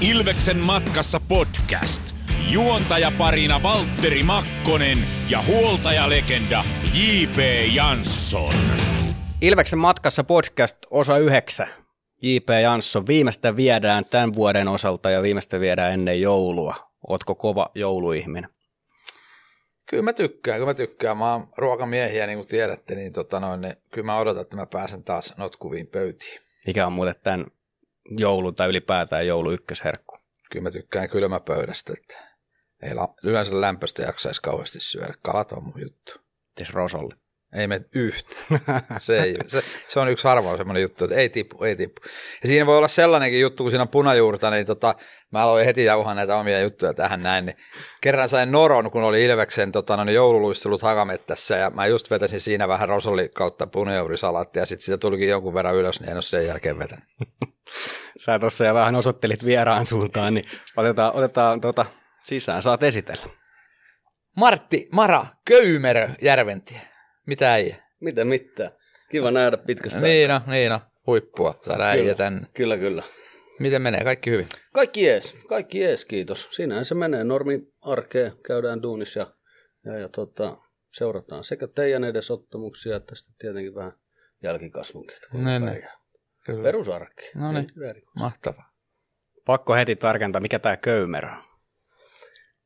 Ilveksen matkassa podcast. Juontajaparina Valtteri Makkonen ja huoltajalegenda J.P. Jansson. Ilveksen matkassa podcast osa 9. J.P. Jansson, viimeistä viedään tämän vuoden osalta ja viimeistä viedään ennen joulua. Ootko kova jouluihminen? Kyllä mä tykkään, kyllä mä tykkään. Mä oon ruokamiehiä, niin kuin tiedätte, niin, tota noin, niin kyllä mä odotan, että mä pääsen taas notkuviin pöytiin. Mikä on muuten tämän joulu tai ylipäätään joulu ykkösherkku? Kyllä mä tykkään kylmäpöydästä, että ei la- yleensä lämpöstä jaksaisi kauheasti syödä. Kalat on mun juttu. Tes Rosolle. Ei me yhtä. Se, ei, se, se, on yksi harvoin semmoinen juttu, että ei tipu, ei tipu. Ja siinä voi olla sellainenkin juttu, kun siinä on punajuurta, niin tota, mä aloin heti jauhaa näitä omia juttuja tähän näin. Niin kerran sain noron, kun oli Ilveksen tota, no, niin joululuistelut Hakamettässä, ja mä just vetäsin siinä vähän rosolli kautta punajuurisalaattia, ja sitten sitä tulikin jonkun verran ylös, niin en ole sen jälkeen vetänyt. Sä tuossa ja vähän osoittelit vieraan suuntaan, niin otetaan, otetaan tota, sisään. Saat esitellä. Martti Mara Köymerö Järventie. Mitä ei? Mitä mitään. Kiva nähdä pitkästä. Niin no, niin no. Huippua. Saadaan äijä tänne. Kyllä, kyllä. Miten menee? Kaikki hyvin? Kaikki jees. Kaikki jees, kiitos. Siinähän se menee normi arkeen. Käydään duunissa ja, ja, ja tota, seurataan sekä teidän edesottamuksia että sitten tietenkin vähän Niin, niin. Kyllä. Perusarkki. No niin. Mitään erikoista. Mahtavaa. Pakko heti tarkentaa, mikä tämä köymerö on.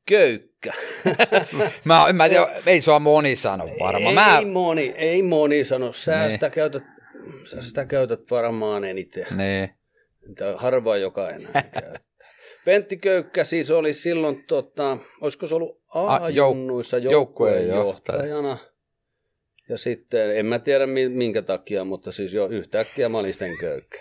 Köykkä. Mä, en mä tiedä, ei sua moni sano varmaan. Ei Mä, moni, ei moni sano. Sä, Niin. sitä käytät, sä sitä käytät varmaan eniten. niin. Harva joka enää käyttää. Pentti Köykkä siis oli silloin, tota, olisiko se ollut A-junnuissa jouk- joukkueen johtajana. Ja sitten, en mä tiedä mi- minkä takia, mutta siis jo yhtäkkiä mä olin sitten Köykkä.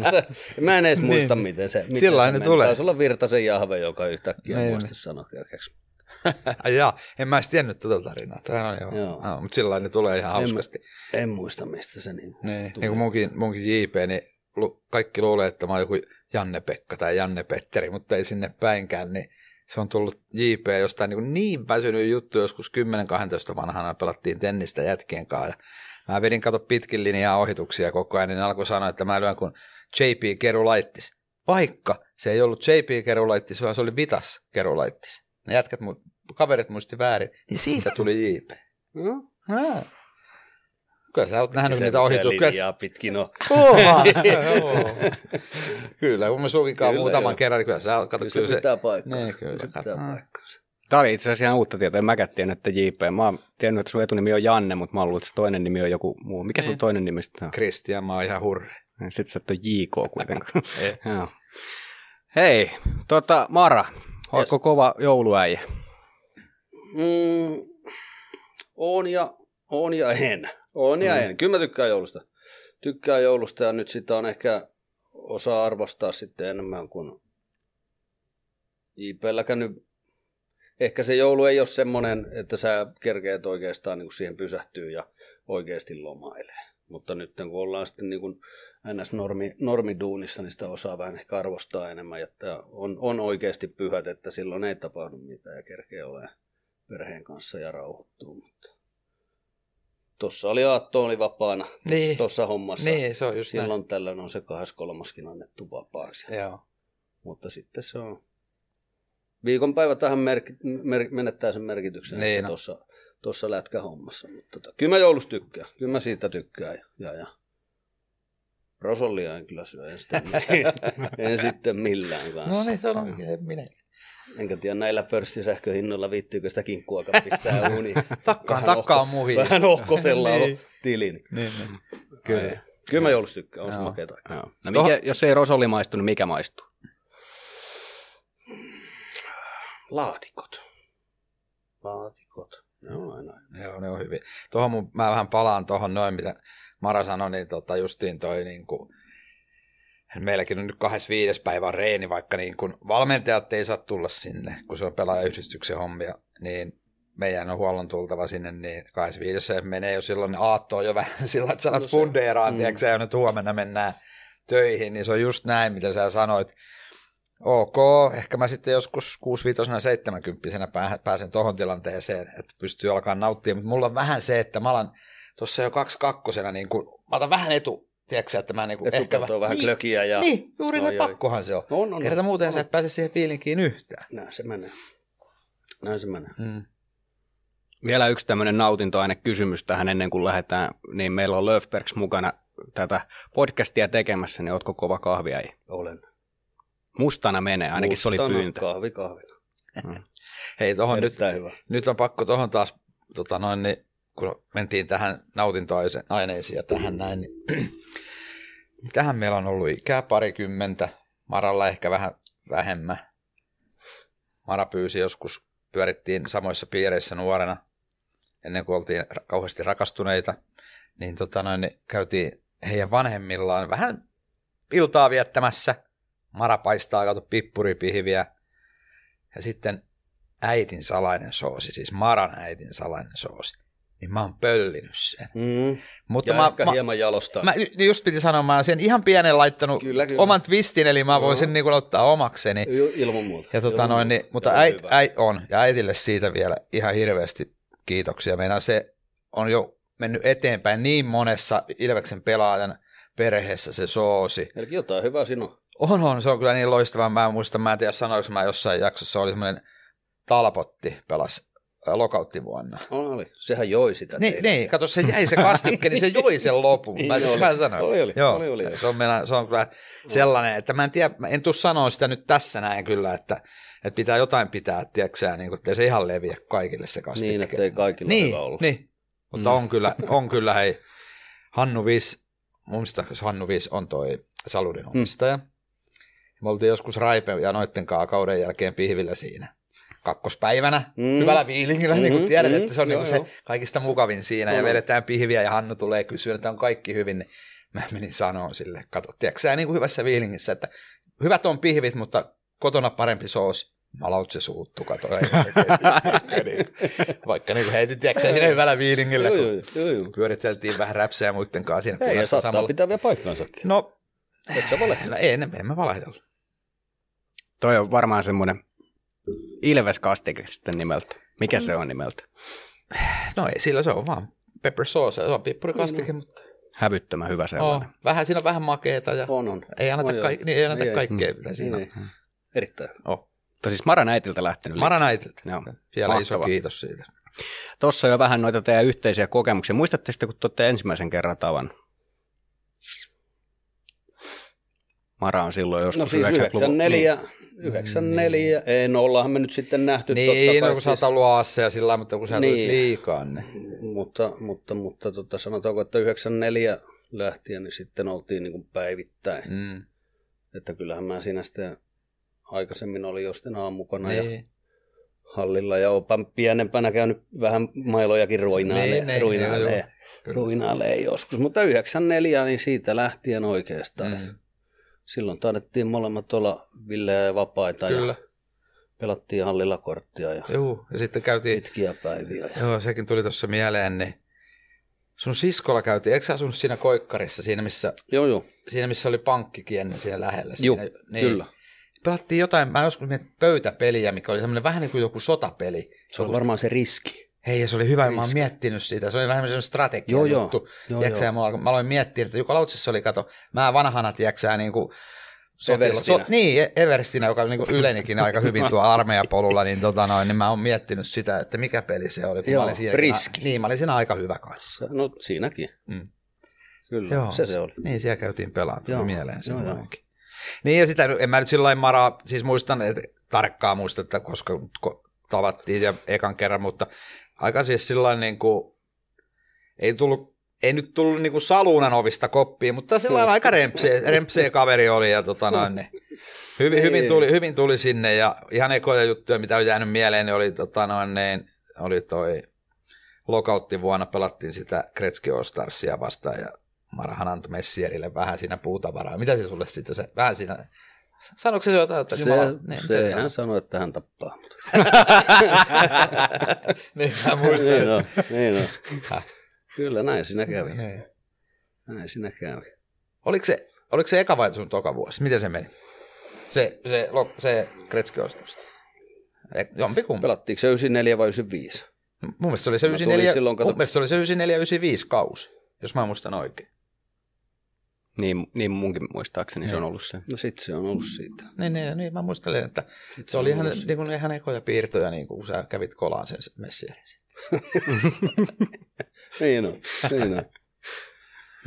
Mä en edes muista, Niin. miten se, miten Sillain se tulee. Taisi olla Virtasen Jahve, joka yhtäkkiä Niin, muisti niin. sanoa Köykkäksi. Ai jaa, en mä edes tiennyt tuota tarinaa. Tämä on joo. Joo. joo. mutta sillä ne tulee ihan hauskasti. En muista, mistä se niin Niin, niin kuin munkin, munkin JP, niin kaikki luulee, että mä oon joku Janne-Pekka tai Janne-Petteri, mutta ei sinne päinkään, niin se on tullut JP jostain niin, niin väsynyt juttu joskus 10-12 vanhana pelattiin tennistä jätkien kanssa. Ja mä vedin kato pitkin linjaa ohituksia koko ajan, niin alkoi sanoa, että mä lyön kun JP Kerulaittis. Vaikka se ei ollut JP Kerulaittis, vaan se oli Vitas Kerulaittis. Ne jätkät, mu- kaverit muisti väärin, niin siitä tuli JP. No, Ah. Kyllä sä oot nähnyt niitä ohituksia. linjaa pitkin on. Oha, joo. kyllä, kun mä sulkikaan Kyllä, muutaman joo. kerran, niin kyllä sä kato, Kyllä se pitää paikkaansa. Niin, kyllä. se pitää paikkaansa. Tämä oli itse asiassa ihan uutta tietoa. En mäkään tiennyt, että JP. Mä oon tiennyt, että sun etunimi on Janne, mutta mä oon luullut, että se toinen nimi on joku muu. Mikä sun Niin. toinen nimi sitten on? Kristian, mä oon ihan hurre. Sitten sä et ole JK kuitenkaan. Joo. Hei, tota, Mara, ootko kova jouluäijä? Mm, on ja, on ja en. On ja Mm. en. Kyllä mä tykkään joulusta. Tykkään joulusta ja nyt sitä on ehkä osaa arvostaa sitten enemmän kuin JPlläkään nyt. Ehkä se joulu ei ole semmoinen, että sä kerkeet oikeastaan niin siihen pysähtyy ja oikeasti lomailee. Mutta nyt kun ollaan sitten niin kuin NS-normi, normiduunissa, niin sitä osaa vähän ehkä arvostaa enemmän. Että on, on oikeasti pyhät, että silloin ei tapahdu mitään ja kerkee olemaan perheen kanssa ja rauhoittuu. Mutta tuossa oli Aatto oli vapaana Niin. tuossa hommassa. Niin, se on just Silloin tällöin on se 23. annettu vapaaksi. näin. Joo. Mutta sitten se on... Viikonpäivä tähän merki, mer, menettää sen merkityksen Niin, no. tuossa, tuossa lätkähommassa. Mutta tota, kyllä mä joulusta tykkään. Kyllä mä siitä tykkään. Ja, ja, ja. Rosollia en kyllä syö. En sitten, en sitten millään kanssa. No niin, se on oikein minä. Enkä tiedä näillä pörssisähköhinnoilla viittyykö sitä kinkkuakaan pistää uuniin. Takkaan, Vähän takkaan ohko- muihin. Vähän ohkosella Niin. on tilin. Niin, niin. Kyllä. Kyllä. Kyllä mä joulusta tykkään. On se makeeta. No mikä, jos ei Rosolli maistu, niin mikä maistuu? Laatikot. Laatikot. Ne on aina. Joo, ne on hyvin. Tuohon mun, mä vähän palaan tuohon noin, mitä Mara sanoi, niin tota justiin toi niin kuin, meilläkin on nyt 25. päivä reeni, vaikka niin kuin valmentajat ei saa tulla sinne, kun se on pelaajayhdistyksen hommia, niin meidän on huollon tultava sinne, niin 25. se menee jo silloin, niin aatto on jo vähän sillä, että sanot No fundeeraan, mm. tiedätkö, ja nyt huomenna mennään töihin, niin se on just näin, mitä sä sanoit. Ok, ehkä mä sitten joskus 65 70 pääsen tuohon tilanteeseen, että pystyy alkaa nauttia, mutta mulla on vähän se, että mä alan tuossa jo kaksi kakkosena, niin kun, mä otan vähän etu, tiedätkö että mä niinku ehkä on vähän niin, klökiä ja... Niin, juuri oi. pakkohan se on. On, on, Kerta muuten on. sä et pääse siihen fiilinkiin yhtään. Näin se menee. Näin se menee. Mm. Vielä yksi tämmöinen nautintoaine kysymys tähän ennen kuin lähdetään, niin meillä on Löfbergs mukana tätä podcastia tekemässä, niin ootko kova kahvia? Olen. Mustana menee, ainakin se oli Mustana, pyyntö. Kahvi, kahvi. Hei, tohon nyt, hyvä. nyt on pakko tuohon taas, tota noin, niin, kun mentiin tähän nautintoaineisiin ja tähän näin, niin tähän meillä on ollut ikää parikymmentä, Maralla ehkä vähän vähemmän. Mara pyysi joskus, pyörittiin samoissa piireissä nuorena, ennen kuin oltiin kauheasti rakastuneita, niin, tota noin, niin käytiin heidän vanhemmillaan vähän iltaa viettämässä. Mara paistaa, kato pippuripihviä. Ja sitten äitin salainen soosi, siis Maran äitin salainen soosi. Niin mä oon pöllinyt sen. Mm. Mutta Ja mä, ehkä mä, hieman jalostaa. mä ju- just piti sanoa, mä oon sen ihan pienen laittanut Kyllä, kyllä. oman twistin, eli mä voin sen niin ottaa omakseni. Ilman muuta. Ja tota Ilman noin, niin, mutta äit, äit, on, ja äitille siitä vielä ihan hirveästi kiitoksia. Meidän se on jo mennyt eteenpäin niin monessa Ilveksen pelaajan perheessä se soosi. Eli jotain hyvää sinun. On, on, se on kyllä niin loistava. Mä en muista, mä en tiedä sanoinko mä jossain jaksossa, oli semmoinen talpotti pelas lokauttivuonna. Oli. Sehän joi sitä. Niin, teille. niin, kato, se jäi se kastikke, niin se joi sen lopun. Niin mä, oli. mä sanoin. Oli, oli, Joo, oli, oli. Se, on meillä, se on kyllä sellainen, että mä en tiedä, mä en tuu sanoa sitä nyt tässä näin kyllä, että, että pitää jotain pitää, tiedätkö niin kuin, ettei se ihan leviä kaikille se kastikke. Niin, ettei kaikilla niin, hyvä olla. Niin, mutta Mm. on, kyllä, on kyllä, hei, Hannu Viis, muista, jos Hannu Viis on toi Saludin Mm. omistaja. Me oltiin joskus Raipe ja noitten kanssa kauden jälkeen pihvillä siinä kakkospäivänä, Mm. hyvällä fiilingillä, mm, niin kuin Mm, tiedät, mm, että se on joo, niin se joo. kaikista mukavin siinä, ja On. vedetään pihviä, ja Hannu tulee kysyä, että on kaikki hyvin, niin mä menin sanoa sille, kato, tiedätkö sä niin kuin hyvässä fiilingissä, että hyvät on pihvit, mutta kotona parempi soosi. Malaut se suuttu, kato. Ei, ei, ei, ei, vaikka niin kuin heitin, tiedätkö siinä hyvällä fiilingillä, Joo, kun joo, joo, joo. pyöriteltiin vähän räpsejä muiden kanssa siinä. Ei, ja saattaa pitää vielä paikkaansakin. No, Et sä vale. no ei, en, en mä valehdellut. Toi on varmaan semmoinen Ilves-kastike sitten nimeltä. Mikä se on nimeltä? No ei, sillä se on vaan pepper sauce, se on pippurikastike, Niin mutta Hävyttömän hyvä on, sellainen. vähän, siinä on vähän makeeta ja On, on. ei anneta, On, kaik, niin, ei anneta Ei, ei. kaikkea, mitä Niin, siinä on. niin. Erittäin. Oh. Mutta siis Maran äitiltä lähtenyt. Maran äitiltä. Joo. Vielä Mahtavaa. iso kiitos siitä. Tuossa jo vähän noita teidän yhteisiä kokemuksia. Muistatte sitten, kun te olette ensimmäisen kerran tavannut? Mara on silloin joskus No siis 90-luvun. 94, 94, ei, no ollaanhan me nyt sitten nähty Niin, totta no, kun sä oot siis, ollut aassa ja sillä mutta kun sä Niin. liikaa, niin mutta, mutta, mutta tota, sanotaanko, että 94 lähtien niin sitten oltiin niin kuin päivittäin. mm, Että kyllähän mä siinä sitten aikaisemmin oli jostain aamukana ja niin. hallilla ja opa pienempänä käynyt vähän mailojakin ruinailee, Niin, niin, ruinailee, joo. ruinailee joskus. Mutta 94, niin siitä lähtien oikeastaan. Mm, Silloin taidettiin molemmat olla villejä ja vapaita kyllä, ja pelattiin hallilla korttia ja joo. Ja sitten käytiin, pitkiä päiviä. Ja... joo, sekin tuli tuossa mieleen, niin sun siskolla käytiin, eikö sä asunut siinä koikkarissa, siinä missä, Joo, joo, siinä missä oli pankkikin ennen siinä lähellä? Juu, siinä, niin. kyllä. Pelattiin jotain, mä joskus mietin pöytäpeliä, mikä oli semmoinen vähän niin kuin joku sotapeli. Se on varmaan se riski. Hei, ja se oli hyvä, mä oon Riski. miettinyt sitä. Se oli vähän semmoinen strategia Joo, juttu. Joo, Tiedätkö, joo. mä, aloin- mä aloin miettiä, että Jukka Lautsessa oli, kato, mä vanhana, tiedätkö niin kuin Everstinä. niin, E- Everstinä, joka niin kuin ylenikin aika hyvin tuolla armeijapolulla, niin, tota noin, niin mä oon miettinyt sitä, että mikä peli se oli. kun Joo, mä olin siinäkin- riski. Niin, mä olin siinä aika hyvä kanssa. No siinäkin. Mm. Kyllä, joo. se se oli. Niin, siellä käytiin pelaamaan, tuli mieleen joo, semmoinenkin. Niin, ja sitä, en mä nyt sillä Maraa, siis muistan, että tarkkaan muista, että koska ko- tavattiin ja ekan kerran, mutta aika siis sillä niin kuin, ei tullut ei nyt tullut niin kuin saluunan ovista koppiin, mutta sillä aika rempsee, rempsee kaveri oli ja tota noin, niin hyvin, hyvin, Niin. tuli, hyvin tuli sinne ja ihan ekoja juttuja, mitä on jäänyt mieleen, niin oli, tota noin, niin, oli toi lokautti vuonna pelattiin sitä Gretzky All Starsia vastaan ja Marahan antoi Messierille vähän siinä puutavaraa. Mitä se sulle sitten se, vähän siinä, sanoiko se jotain, että Se, Jumala, niin, se hän sanoi, että hän tappaa. Mutta... niin mä muistan. niin on, niin on. Kyllä näin siinä kävi. Niin. Näin siinä kävi. Oliko se, oliko se eka vai sun toka vuosi? Miten se meni? Se, se, se Gretzky All Stars. Eh, Jompikumpi. Pelattiinko se 94 vai 95? Mun mielestä se oli se Mä tulin 94, silloin, kato- mun mielestä se oli se 94 95 kausi, jos mä muistan oikein. Niin, niin munkin muistaakseni se on ollut se. No sit se on ollut siitä. Niin, niin, niin mä muistelen, että se, se oli ihan, niin kuin, ihan ekoja piirtoja, niin kun sä kävit kolaan sen messiärin. Niin on, niin on.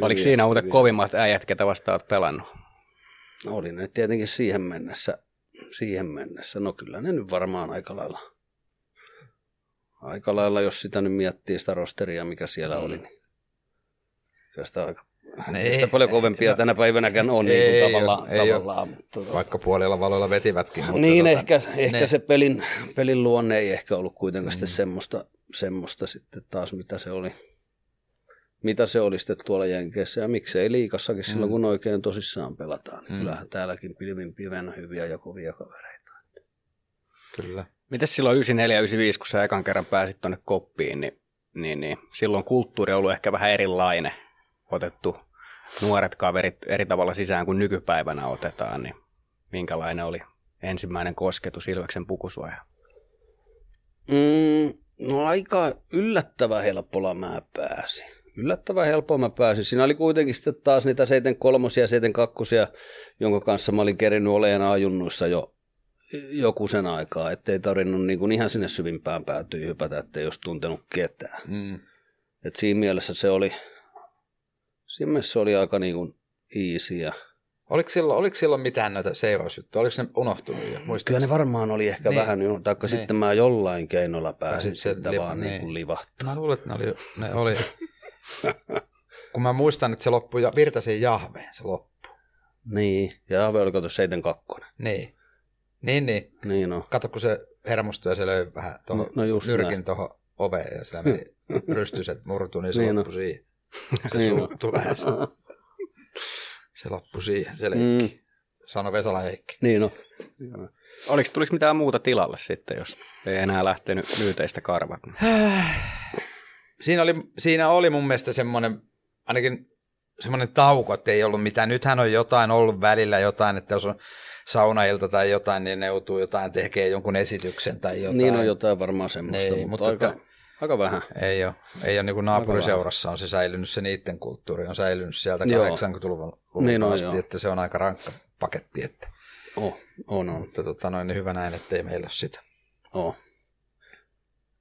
Oliko Hyviä- siinä muuten kovimmat äijät, ketä vasta oot pelannut? Oli ne tietenkin siihen mennessä, siihen mennessä. No kyllä ne nyt varmaan aika lailla, aika lailla jos sitä nyt miettii sitä rosteria, mikä siellä oli, niin kyllä sitä aika ei sitä paljon kovempia no, tänä päivänäkään on ei niin kuin tavallaan. ei tavallaan mutta, tota- Vaikka puolella valoilla vetivätkin. Mutta niin, tota, ehkä, ehkä ne- se pelin, pelin luonne ei ehkä ollut kuitenkaan Mm. sitten semmoista, semmoista sitten taas, mitä se oli. Mitä se oli sitten tuolla Jenkeissä ja miksei liikassakin silloin, Mm. kun oikein tosissaan pelataan. Niin Mm. Kyllähän täälläkin pilvin piven hyviä ja kovia kavereita. Kyllä. Mites silloin 94-95, kun sä ekan kerran pääsit tuonne koppiin, niin, niin, niin silloin kulttuuri on ollut ehkä vähän erilainen. Otettu nuoret kaverit eri tavalla sisään kuin nykypäivänä otetaan, niin minkälainen oli ensimmäinen kosketus Ilveksen pukusuoja? Mm, no aika yllättävän helpolla mä pääsin. Yllättävän helpolla mä pääsin. Siinä oli kuitenkin sitten taas niitä 73 ja 72, jonka kanssa mä olin kerinyt olemaan ajunnuissa jo joku sen aikaa, ettei tarvinnut niin kuin ihan sinne syvimpään päätyä hypätä, ettei olisi tuntenut ketään. Mm. Et siinä mielessä se oli, siinä se oli aika niin kuin easy ja Oliko silloin, oliko silloin mitään näitä seurausjuttuja? Oliko ne unohtunut jo? Muistatko? Kyllä ne varmaan oli ehkä Niin. niin. vähän, jo- taikka Niin. sitten mä jollain keinolla pääsin sitten lipa- vaan niin. niin kuin livahtaa. Mä luulen, että ne oli, ne oli... kun mä muistan, että se loppui ja Virtasen Jahveen se loppu. Niin, ja Ave oliko tuossa 72. Niin. Niin, niin. Niin no. Kato, kun se hermostui ja se löi vähän tuohon No- no nyrkin tuohon oveen ja sillä meni rystyset murtu, niin se Niin loppui no. siihen. Se Niin no. suuttui vähän. Se, se loppui siihen, se leikki. Mm, Sano Vesala Heikki. niin no. Oliko, tuliko mitään muuta tilalle sitten, jos ei enää lähtenyt myyteistä karvat? Siinä oli, siinä oli mun mielestä semmoinen, ainakin semmoinen tauko, että ei ollut mitään. Nythän on jotain ollut välillä jotain, että jos on saunailta tai jotain, niin ne joutuu jotain tekee jonkun esityksen tai jotain. Niin on jotain varmaan semmoista, niin, mutta, mutta aika, että- aika vähän. Ei ole. Ei ole niin kuin naapuriseurassa on se säilynyt, se niiden kulttuuri on säilynyt sieltä Joo. 80-luvun Niin asti, että se on aika rankka paketti. Että, Oh, on, on, mutta tota, noin, niin hyvä näin, ettei meillä ole sitä. on.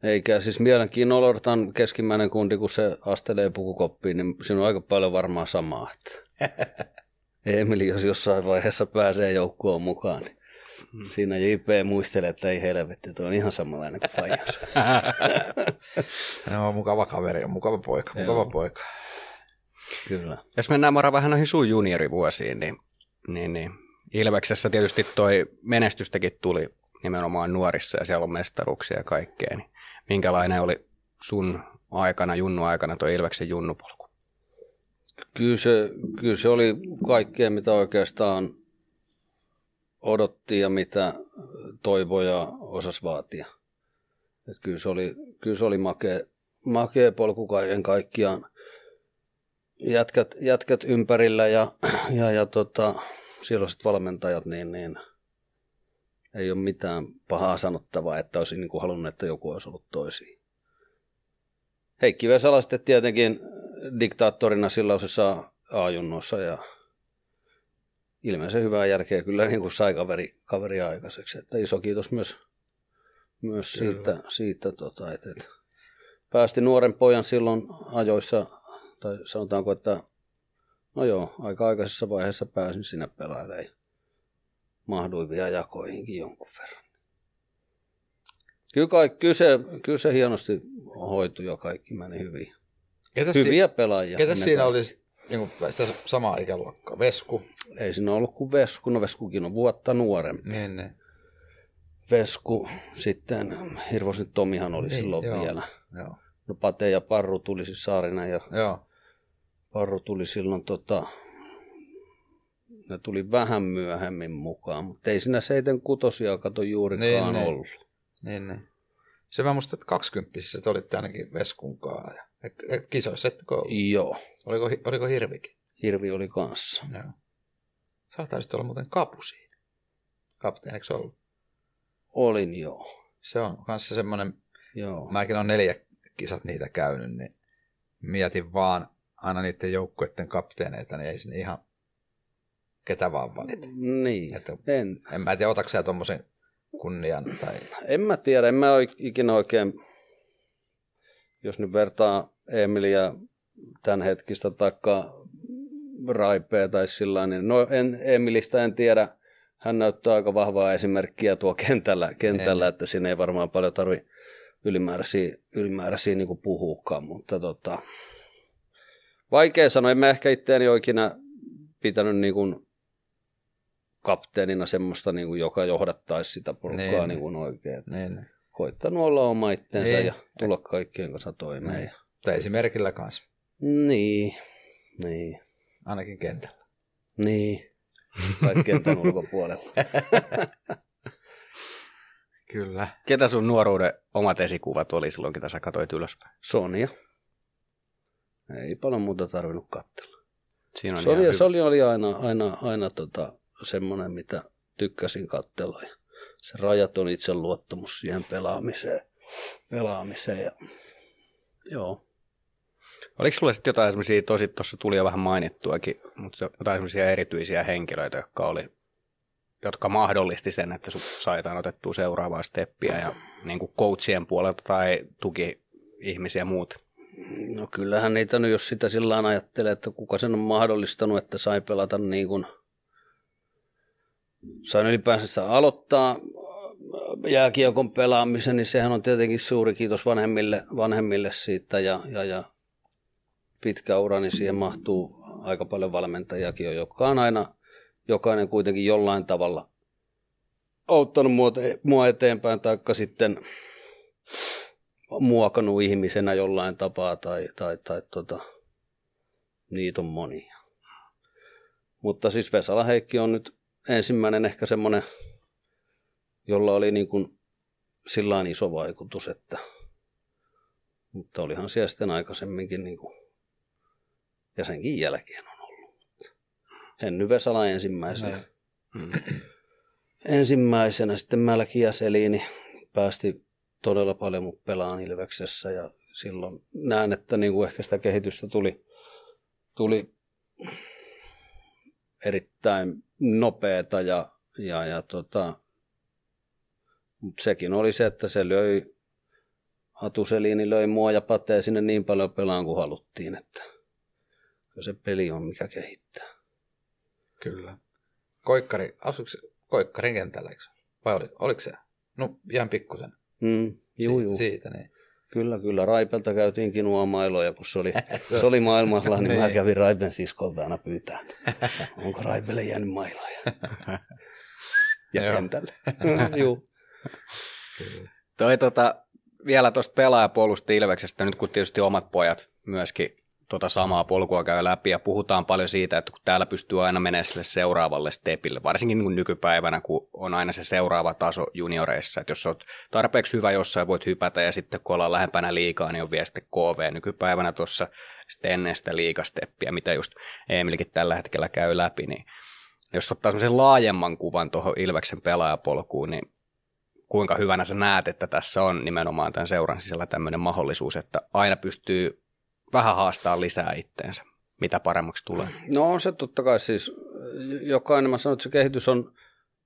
Eikä siis mielenkiinnolla odotan keskimmäinen kundi, kun se astelee pukukoppiin, niin siinä on aika paljon varmaan samaa. Että Emili, jos jossain vaiheessa pääsee joukkoon mukaan, niin siinä JP muistelee, että ei helvetti, tuo on ihan samanlainen kuin faijansa. Ne on mukava kaveri, mukava poika, mukava Joo. poika. Kyllä. Jos mennään Mara vähän noihin sun juniorivuosiin, niin, niin, niin Ilveksessä tietysti toi menestystäkin tuli nimenomaan nuorissa ja siellä on mestaruksia ja kaikkea. Niin minkälainen oli sun aikana, junnu aikana toi Ilveksen junnupolku? Kyllä se, kyllä se oli kaikkea, mitä oikeastaan odotti ja mitä toivoja osas vaatia. Et kyllä se oli, kyllä se oli makea, makea polku kaiken kaikkiaan. Jätkät, jätkät ympärillä ja, ja, ja tota, silloiset valmentajat, niin, niin ei ole mitään pahaa sanottavaa, että olisin niin kuin halunnut, että joku olisi ollut toisin. Heikki Vesala sitten tietenkin diktaattorina silloisessa A-junnossa ja ilmeisen hyvää järkeä kyllä niin kuin sai kaveri, kaveri aikaiseksi. Että iso kiitos myös, myös Kyllä. siitä, siitä tota, että, että päästi nuoren pojan silloin ajoissa, tai sanotaanko, että no joo, aika aikaisessa vaiheessa pääsin sinne pelailemaan. Mahduin vielä jakoihinkin jonkun verran. Kyllä, kaikki, kyllä, se, kyllä se hienosti hoitui ja kaikki meni hyvin. Ketäs, Hyviä si- pelaajia. ennen siinä oli niin kuin, sitä samaa ikäluokkaa? Vesku. Ei siinä ollut kuin Vesku. No Veskukin on vuotta nuorempi. Niin, niin. Vesku, sitten Hirvosen Tomihan oli Niin, silloin joo. vielä. Joo. No Pate ja Parru tuli siis Saarinen ja Joo. Parru tuli silloin tota, ne tuli vähän myöhemmin mukaan, mutta ei siinä seiten kutosia kato juurikaan Niin, niin, ollut. Niin, niin. Se mä muistan, että kaksikymppisissä te olitte ainakin Veskunkaa. Ja, kisoissa ettekö ollut? Joo, Oliko, oliko Hirvikin? Hirvi oli kanssa. Joo. Sä taisit olla muuten kapu siinä. Kapteeniksi ollut. Olin joo. Se on kanssa semmoinen, joo. mäkin on neljä kisat niitä käynyt, niin mietin vaan aina niiden joukkueiden kapteeneita, niin ei sinne ihan ketä vaan valita. Niin, Että- en, En mä tiedä, otatko sä tuommoisen kunnian tai... en mä tiedä, en mä ikinä oikein, jos nyt vertaa Emilia tämän hetkistä taikka Raipea tai sillä niin no en, Emilistä en tiedä, hän näyttää aika vahvaa esimerkkiä tuo kentällä, kentällä että siinä ei varmaan paljon tarvi ylimääräisiä, ylimääräisiä niin puhuukaan, mutta tota, vaikea sanoa, en mä ehkä itseäni ole ikinä pitänyt niin kuin kapteenina semmoista, niin kuin, joka johdattaisi sitä porukkaa Niin. niin kuin oikein. Niin, niin. Koittanut olla oma itsensä Niin. ja tulla kaikkien kanssa toimeen. Niin. Ja... Tai esimerkillä kanssa, Niin, niin, ainakin kentällä. niin. Tai kentän ulkopuolella. Kyllä. Ketä sun nuoruuden omat esikuvat oli silloin, kun sä katsoit ylöspäin? Sonia. Ei paljon muuta tarvinnut katsella. Siinä on hyvä. oli, oli aina, aina, aina tota, semmoinen, mitä tykkäsin katsella. Ja se rajaton itseluottamus siihen pelaamiseen. pelaamiseen ja... Joo. Oliko sulla sitten jotain semmoisia, tosi tuossa tuli jo vähän mainittuakin, mutta jotain semmoisia erityisiä henkilöitä, jotka oli jotka mahdollisti sen, että sut saitaan otettua seuraavaa steppiä ja niin kuin coachien puolelta tai tuki ihmisiä muut. No kyllähän niitä nyt, jos sitä sillä ajattelee, että kuka sen on mahdollistanut, että sai pelata niin kuin, sain ylipäänsä aloittaa jääkiekon pelaamisen, niin sehän on tietenkin suuri kiitos vanhemmille, vanhemmille siitä ja, ja, ja pitkä ura, niin siihen mahtuu aika paljon valmentajakin jo, joka on aina jokainen kuitenkin jollain tavalla auttanut mua, eteenpäin, taikka sitten muokannut ihmisenä jollain tapaa tai, tai, tai tota, niitä on monia. Mutta siis Vesala Heikki on nyt ensimmäinen ehkä semmoinen, jolla oli niin kuin sillä iso vaikutus, että mutta olihan siellä sitten aikaisemminkin niin kuin, ja senkin jälkeen on ollut. Henny Vesala ensimmäisenä. Näin. Mm. Ensimmäisenä sitten Mälki ja Selini päästi todella paljon mut pelaan Ilveksessä ja silloin näen, että niin kuin ehkä sitä kehitystä tuli, tuli erittäin nopeeta ja, ja, ja tota, mutta sekin oli se, että se löi, Atu Selini löi mua ja Patee sinne niin paljon pelaan kuin haluttiin, että se peli on mikä kehittää. Kyllä. Koikkari, asuiko Koikkarin kentällä, eikö? Vai oli, oliko se? No ihan pikkusen. Mm, juu, juu. Siitä, niin. Kyllä, kyllä. Raipelta käytiin kinua mailoja, kun se oli, se oli maailmalla, niin mä Niin. kävin Raipen siskolta aina pyytää. Onko Raipelle jäänyt mailoja? Ja Joo. kentälle. Kyllä. Toi tota, vielä tuosta pelaajapuolusta Ilveksestä, nyt kun tietysti omat pojat myöskin tota samaa polkua käy läpi ja puhutaan paljon siitä, että kun täällä pystyy aina menemään sille seuraavalle stepille, varsinkin niin kuin nykypäivänä, kun on aina se seuraava taso junioreissa, että jos olet tarpeeksi hyvä jossain, voit hypätä ja sitten kun ollaan lähempänä liikaa, niin on vielä sitten KV nykypäivänä tuossa sitten ennen sitä liikasteppiä, mitä just Emilkin tällä hetkellä käy läpi, niin jos ottaa semmoisen laajemman kuvan tuohon Ilveksen pelaajapolkuun, niin kuinka hyvänä sä näet, että tässä on nimenomaan tämän seuran sisällä tämmöinen mahdollisuus, että aina pystyy vähän haastaa lisää itteensä, mitä paremmaksi tulee. No se totta kai siis, jokainen, mä sanon, että se kehitys on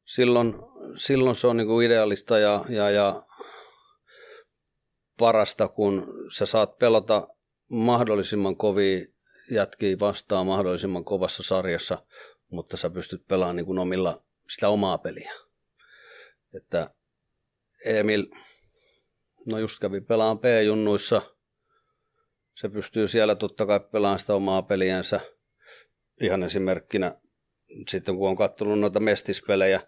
silloin, silloin se on niin kuin idealista ja, ja, ja parasta, kun sä saat pelata mahdollisimman kovia jätkiä vastaan mahdollisimman kovassa sarjassa, mutta sä pystyt pelaamaan niin kuin omilla sitä omaa peliä. Että Emil, no just kävi pelaan P-junnuissa, se pystyy siellä totta kai pelaamaan sitä omaa peliänsä. Ihan esimerkkinä, sitten kun on katsonut noita mestispelejä,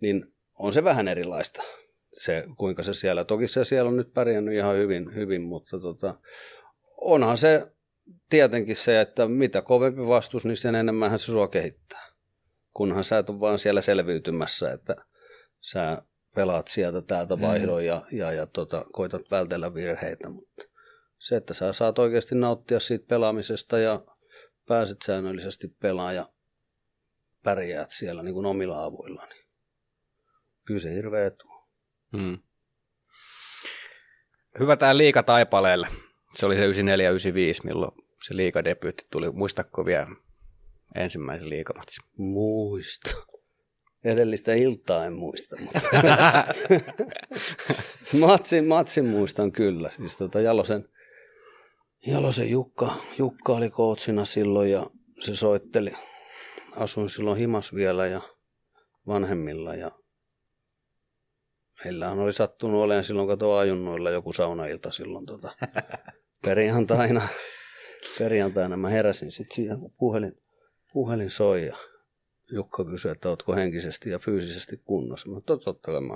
niin on se vähän erilaista, se, kuinka se siellä. Toki se siellä on nyt pärjännyt ihan hyvin, hyvin mutta tota, onhan se tietenkin se, että mitä kovempi vastus, niin sen enemmän se sua kehittää. Kunhan sä et ole vaan siellä selviytymässä, että sä pelaat sieltä täältä vaihdon ja, ja, ja tota, koitat vältellä virheitä, mutta se, että sä saat oikeasti nauttia siitä pelaamisesta ja pääset säännöllisesti pelaamaan ja pärjäät siellä niin kuin omilla avuilla, niin kyllä se hirveä etu. Hmm. Hyvä tämä liika taipaleelle. Se oli se 94-95, milloin se liikadebyytti tuli. Muistatko vielä ensimmäisen liikamatsin? Muista. Edellistä iltaa en muista, mutta matsin, matsin muistan kyllä. Siis tota Jalosen, Jalosen Jukka, Jukka oli kootsina silloin ja se soitteli. Asuin silloin himas vielä ja vanhemmilla ja Meillähän oli sattunut olemaan silloin, kato ajunnoilla joku saunailta silloin tota, perjantaina. Perjantaina mä heräsin sitten siihen, kun puhelin, puhelin soi ja Jukka kysyi, että ootko henkisesti ja fyysisesti kunnossa. Mä totta, totta kai mä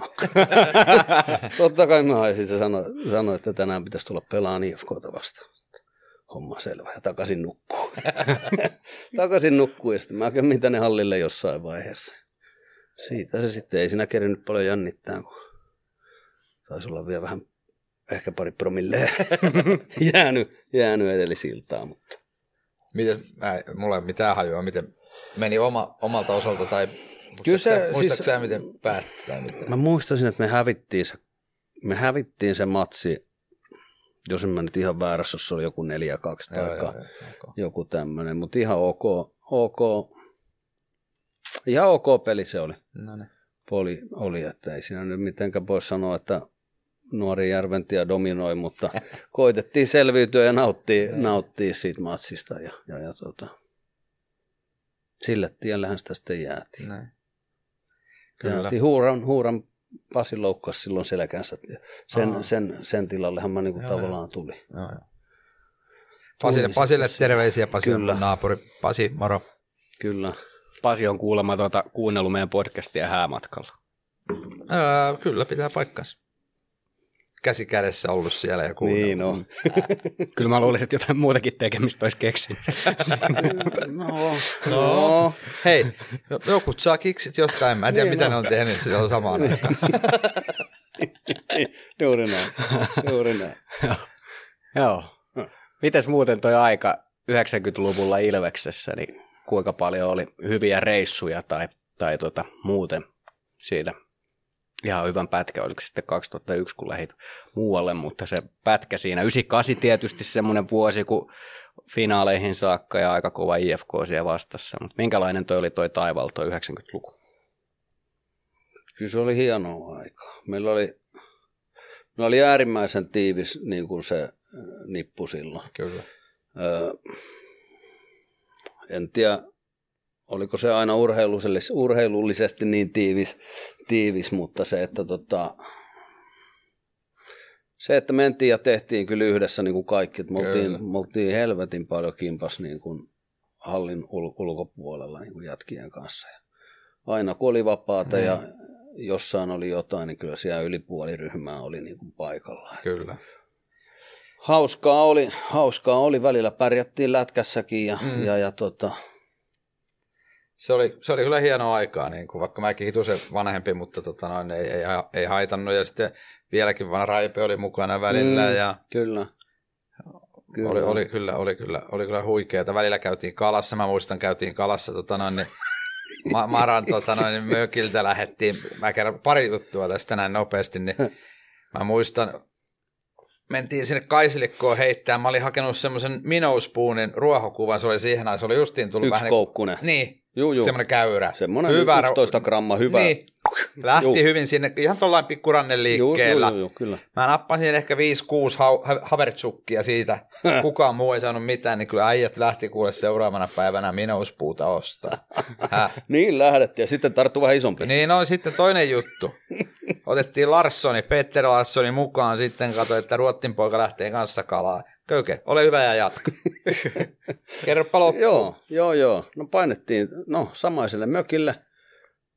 Totta kai mä Ja sitten se sanoi, sanoi, että tänään pitäisi tulla pelaan IFKta vastaan. Homma selvä ja takaisin nukkuu. takaisin nukkuu ja sitten mä kävin tänne hallille jossain vaiheessa. Siitä se sitten ei siinä kerinyt paljon jännittää, kun taisi olla vielä vähän, ehkä pari promilleja jäänyt, jäänyt edellisiltaan. Mutta. Miten, mä, mulla ei ole mitään hajua, miten meni oma, omalta osalta tai Kyllä se, siis, sä, miten päättyi? Mä muistaisin, että me hävittiin se, me hävittiin se matsi, jos en mä nyt ihan väärässä, jos se oli joku 4-2 tai Joo, joo, joku tämmöinen, mutta ihan ok, ok, ihan ok peli se oli. No niin. Oli, oli, että ei siinä nyt mitenkään voi sanoa, että nuori Järventia dominoi, mutta koitettiin selviytyä ja nauttia, nauttia siitä matsista ja, ja, ja tota, sille tiellähän sitä sitten jäätiin. Näin. Kyllä. jäätiin. Huuran, huuran Pasi loukkasi silloin selkänsä. Sen, Aa. sen, sen tilallehan mä niinku Joo, tavallaan tuli. Joo, joo. Pasille, Pasille terveisiä, Pasi on Kyllä. mun naapuri. Pasi, moro. Kyllä. Pasi on kuulemma tuota, kuunnellut meidän podcastia häämatkalla. Öö, kyllä, pitää paikkansa. Käsi kädessä ollut siellä ja kuunnellut. Niin on. Kyllä mä luulisin, että jotain muutakin tekemistä olisi keksinyt. No, No, hei, joku saa kiksit jostain, mä en tiedä Niin, mitä no. ne on tehnyt silloin samaan aikaan. juuri näin. Juuri näin. Joo. Mites muuten toi aika 90-luvulla Ilveksessä, niin kuinka paljon oli hyviä reissuja tai, tai tota, muuten siinä ihan hyvän pätkä, oliko se sitten 2001, kun lähit muualle, mutta se pätkä siinä, 98 tietysti semmoinen vuosi, kun finaaleihin saakka ja aika kova IFK siellä vastassa, mutta minkälainen toi oli toi taival, toi 90-luku? Kyllä se oli hienoa aikaa. Meillä oli, meillä oli äärimmäisen tiivis niin kuin se äh, nippu silloin. Kyllä. Öö, en tiedä, oliko se aina urheilullisesti, urheilullisesti niin tiivis, tiivis mutta se, että tota, se, että mentiin ja tehtiin kyllä yhdessä niin kuin kaikki, että me oltiin, me oltiin helvetin paljon kimpas niin kuin hallin ul- ulkopuolella niin kuin jätkien kanssa. Ja aina kun oli vapaata ja jossain oli jotain, niin kyllä siellä yli puoli ryhmää oli niin kuin paikalla. Kyllä. Hauskaa oli, hauskaa oli, välillä pärjättiin lätkässäkin ja, Mm. mm. ja, ja tota, Se oli, se oli kyllä hienoa aikaa, niin kuin, vaikka mäkin hitusen vanhempi, mutta tota, noin, ei, ei, ei, haitannut. Ja sitten vieläkin vanha Raipe oli mukana välillä Mm. ja kyllä. kyllä. oli, oli, kyllä, oli, kyllä, oli kyllä huikeeta. Välillä käytiin kalassa, mä muistan käytiin kalassa tota noin, niin, Ma- Maran tota noin, niin mökiltä lähettiin, mä kerron pari juttua tästä näin nopeasti, niin mä muistan, mentiin sinne Kaisillikkoon heittämään, mä olin hakenut semmoisen minouspoonin ruohokuvan, se oli siihen aikaan, se oli justiin tullut Yksi vähän koukkunen. niin, Juu, juu. semmoinen käyrä. Semmoinen Hyvä ro- 11 gramma, hyvä. Niin, lähti Juu. hyvin sinne, ihan tuollain pikkurannen liikkeellä. juu, juu, juu, kyllä. Mä nappasin ehkä 5-6 ha- havertsukkia siitä. Kukaan muu ei saanut mitään, niin kyllä äijät lähti kuule seuraavana päivänä minuuspuuta ostaa. Niin lähdettiin ja sitten tarttu vähän isompi. Niin on sitten toinen juttu. Otettiin Larssoni, Peter Larssoni mukaan, sitten katsoi, että Ruottin poika lähtee kanssa kalaa. Köyke, ole hyvä ja jatka. Kerropa loppuun. Joo, joo, joo. No painettiin no, samaiselle mökille,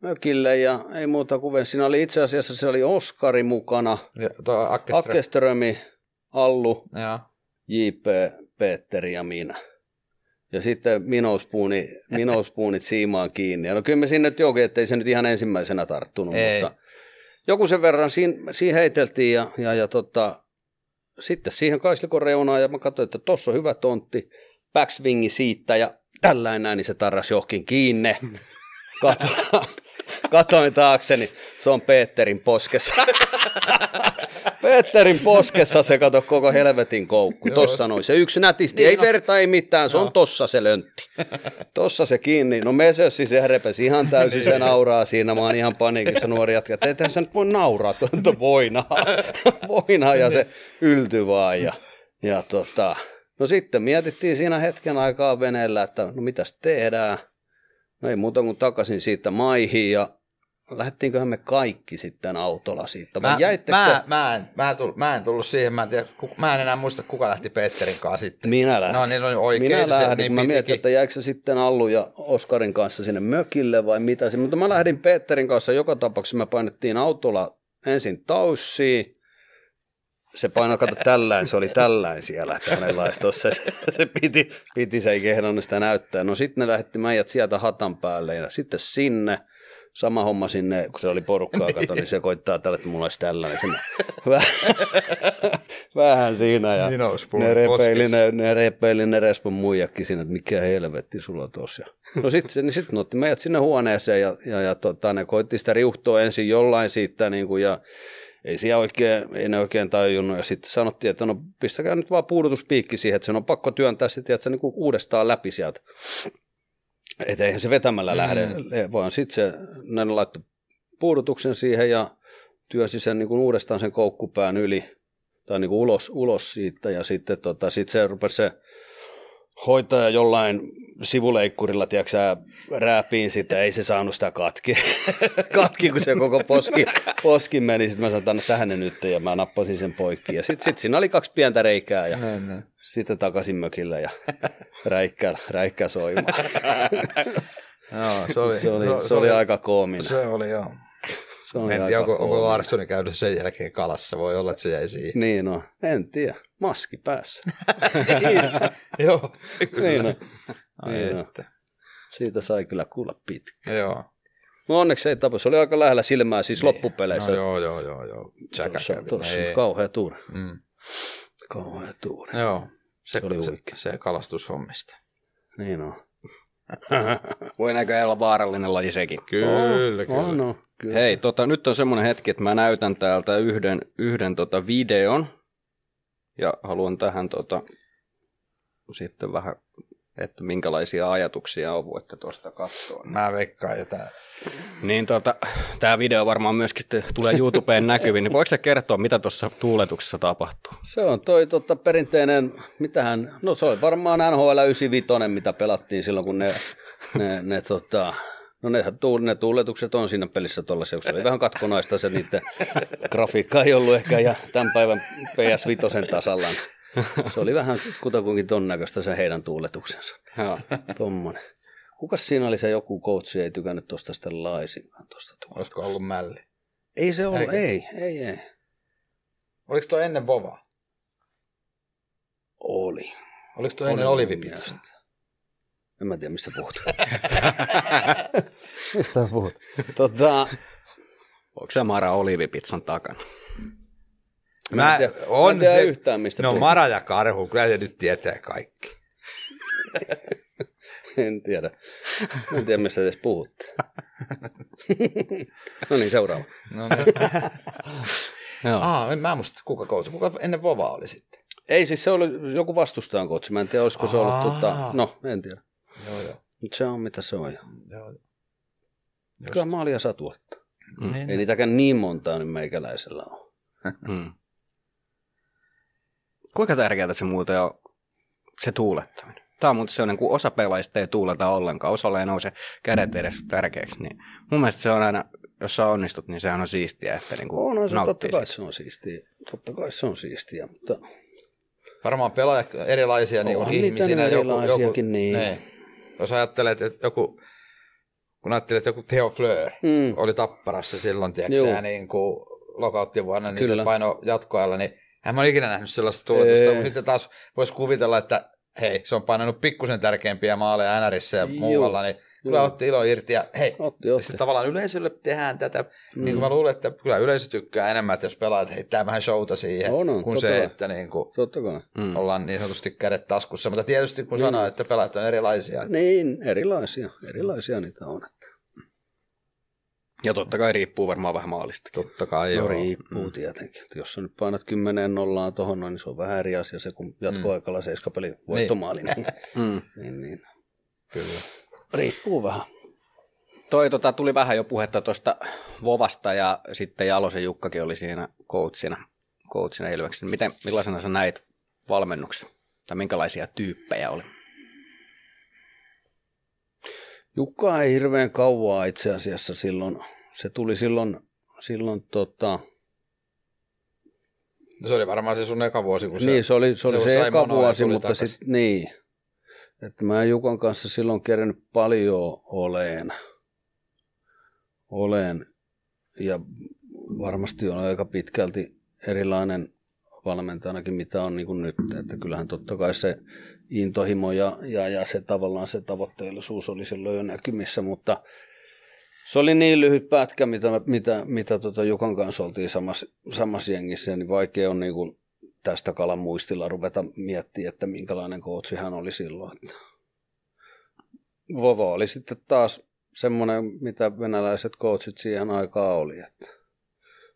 mökille ja ei muuta kuin siinä oli itse asiassa se oli Oskari mukana, Ja Akkeström. Akkeströmi, Allu, Joo. JP, Petteri ja minä. Ja sitten minouspuuni, minouspuunit siimaan kiinni. Ja no kyllä me sinne nyt jokin, ettei se nyt ihan ensimmäisenä tarttunut, Ei. mutta joku sen verran siinä, siinä heiteltiin ja, ja, ja tota, sitten siihen kaislikon reunaan ja mä katsoin, että tossa on hyvä tontti, backswingi siitä ja tällainen näin, niin se tarras johonkin kiinni. Katoin, katoin taakse, niin se on Peterin poskessa. Petterin poskessa se kato koko helvetin koukku. Tossa noin. Se yksi nätisti. Ei verta, ei mitään. Se on tossa se löntti. Tossa se kiinni. No mesössi se repesi ihan täysin. Se nauraa siinä. Mä oon ihan paniikissa nuori jatka. että sä nyt voi nauraa. Tuota voinaa. voinaa ja se yltyi vaan. Ja, ja tota, no sitten mietittiin siinä hetken aikaa veneellä, että no mitäs tehdään. No ei muuta kuin takaisin siitä maihin ja lähdettiinköhän me kaikki sitten autolla siitä. Mä, mä, te- mä, en, mä, en tullut, mä en tullut siihen, mä en, tiedä, ku, mä en enää muista, kuka lähti Petterin kanssa sitten. Minä lähdin. No niin, oli oikein. Minä se lähdin, niin mä mietin, että jäikö se sitten Allu ja Oskarin kanssa sinne mökille vai mitä mutta mä lähdin Peterin kanssa joka tapauksessa, me painettiin autolla ensin taussiin, se painoi, kato tällään, se oli tällään siellä, että hänellä olisi se, se piti, piti, se ei kehdannut sitä näyttää. No sitten ne lähetti meidät sieltä hatan päälle ja sitten sinne, sama homma sinne, kun se oli porukkaa, kato, niin se koittaa tällä, että mulla olisi tällainen sinne. Vähän, siinä ja Niin olisi ne repeili, ne, ne repeili ne Respon muijakin siinä, että mikä helvetti sulla tossa. No sitten niin sit ne otti meidät sinne huoneeseen ja, ja, ja tota, ne koitti sitä riuhtoa ensin jollain siitä niin kuin, ja ei siellä oikein, ei ne oikein tajunnut ja sitten sanottiin, että no pistäkää nyt vaan puudutuspiikki siihen, että sen on pakko työntää sitten että se niin uudestaan läpi sieltä. Että eihän se vetämällä mm. lähde, vaan sitten se, ne laittoi puudutuksen siihen ja työsi sen niin kuin uudestaan sen koukkupään yli tai niin kuin ulos, ulos siitä ja sitten tota, sit se rupesi se hoitaja jollain sivuleikkurilla, tiedätkö sä, rääpiin sitä, ei se saanut sitä katki, katki kun se koko poski, poski meni, sitten mä sanoin, että anna tähän ne nyt, ja mä nappasin sen poikki, ja sitten sit siinä oli kaksi pientä reikää, ja No, no. sitten takaisin mökille, ja räikkä, räikkä soimaan. Joo, se oli, se oli, se oli aika koominen. Se oli joo. Se oli En tiedä, onko, onko. Larssoni käynyt sen jälkeen kalassa. Voi olla, että se jäi siihen. Niin no, en tiedä. Maski päässä. Joo. niin. Ai Niin että. Siitä sai kyllä kuulla pitkä. Joo. No onneksi ei tapu. Se oli aika lähellä silmää siis loppupeleissä. No joo, joo, joo, joo. Tuossa, tuossa, Ei. kauhea tuuri. Mm. Kauhea tuuri. Joo. Se, Se oli se, huikea. se kalastushommista. Niin on. Voi näköjään olla vaarallinen laji sekin. Kyllä, kyllä. On, no, kyllä. Hei, tota, nyt on semmoinen hetki, että mä näytän täältä yhden, yhden tota videon. Ja haluan tähän tota, sitten vähän, että minkälaisia ajatuksia on, voitte tuosta katsoa. Mä veikkaan jotain. Niin tota, tämä video varmaan myöskin tulee YouTubeen näkyviin, niin voiko sä kertoa, mitä tuossa tuuletuksessa tapahtuu? Se on toi tota, perinteinen, mitähän, no se oli varmaan NHL 95, mitä pelattiin silloin, kun ne, ne, ne tota, no ne, tuul- ne tuuletukset on siinä pelissä tuollaisia, kun se oli vähän katkonaista se niiden grafiikka ei ollut ehkä ja tämän päivän PS5 tasalla. Se oli vähän kutakuinkin ton näköistä se heidän tuuletuksensa. Joo. Tommonen. Kukas siinä oli se joku coachi, ei tykännyt tuosta sitten laisinkaan tuosta. Olisiko ollut mälli? Ei se ollut, ei, ei, ei. Oliko tuo ennen Vovaa? Oli. Oliko tuo ennen Oli mun Olivipizza? En mä tiedä, missä puhut. mistä puhut? Tota, Onko se Mara Olivipizzan takana? mä en tiedä, mä en tiedä yhtään, mistä No puhut. Mara ja Karhu, kyllä se nyt tietää kaikki. En tiedä. En tiedä, missä edes puhutte. no niin, seuraava. No, niin. Joo. Aa, en mä muista, kuka coach, kuka ennen Vovaa oli sitten. Ei, siis se oli joku vastustajan coach. Mä en tiedä, olisiko se ollut, Aa. tota, no, en tiedä. Joo, joo. Mutta se on mitä se on. joo. Kyllä maalia saa tuottaa. Mm. Niin, Ei niitäkään niin montaa nyt meikäläisellä ole. Mm. Kuinka tärkeää se muuten on, se tuulettaminen? Tämä on muuten sellainen, kun osa pelaajista ei tuuleta ollenkaan, osalle ei nouse kädet edes tärkeäksi, niin mun mielestä se on aina, jos sä onnistut, niin sehän on siistiä, että niin On, on se, totta kai se on siistiä. Totta kai se on siistiä, mutta Varmaan pelaajat erilaisia niin ihmisinä. Joku, joku, erilaisiakin, niin. ne. Jos ajattelet, että joku, kun ajattelet, että joku Theo Fleur mm, oli tapparassa silloin, tiedätkö, niin kuin lokauttivuonna, niin Kyllä. se paino jatkoajalla, niin hän mä ikinä nähnyt sellaista tuotusta, mutta sitten taas voisi kuvitella, että hei, se on painanut pikkusen tärkeämpiä maaleja NRissä ja Juu. muualla, niin kyllä otti ilo irti ja hei, otti, otti. sitten tavallaan yleisölle tehdään tätä, mm. niin Mm. kuin mä luulen, että kyllä yleisö tykkää enemmän, että jos pelaat heittää vähän showta siihen, On, on, kuin se, kai. että niin kuin Totta kai. Mm. ollaan niin sanotusti kädet taskussa, mutta tietysti kun Mm. sanoo, että pelaajat on erilaisia, Niin, erilaisia. Erilaisia niitä on. Että. Ja totta kai riippuu varmaan vähän maalista. Totta kai No joo. riippuu mm. tietenkin. Että jos sä nyt painat kymmeneen nollaan tuohon, niin se on vähän eri asia se, kun jatkoaikalla mm. seiskapeli voittomaali. Niin, Mm. niin, niin. Kyllä. Riippuu vähän. Toi tota, tuli vähän jo puhetta tuosta Vovasta ja sitten Jalosen Jukkakin oli siinä coachina, coachina Ilveksen. Miten, millaisena sä näit valmennuksen? Tai minkälaisia tyyppejä oli? Jukka ei hirveän kauaa itse asiassa silloin. Se tuli silloin, silloin tota, No se oli varmaan se sun eka vuosi, kun se... niin, se oli se, oli se se, eka vuosi, mutta sitten niin. Että mä Jukan kanssa silloin kerännyt paljon oleen. Oleen. Ja varmasti on aika pitkälti erilainen valmentajanakin, mitä on niin kuin nyt. Että kyllähän totta kai se intohimo ja, ja, ja se tavallaan se tavoitteellisuus oli silloin jo näkymissä, mutta se oli niin lyhyt pätkä, mitä, mitä, mitä tota Jukan kanssa oltiin samassa, samassa jengissä, niin vaikea on niin kuin tästä kalan muistilla ruveta miettimään, että minkälainen coachi hän oli silloin. Että Vova oli sitten taas semmoinen, mitä venäläiset coachit siihen aikaan oli, että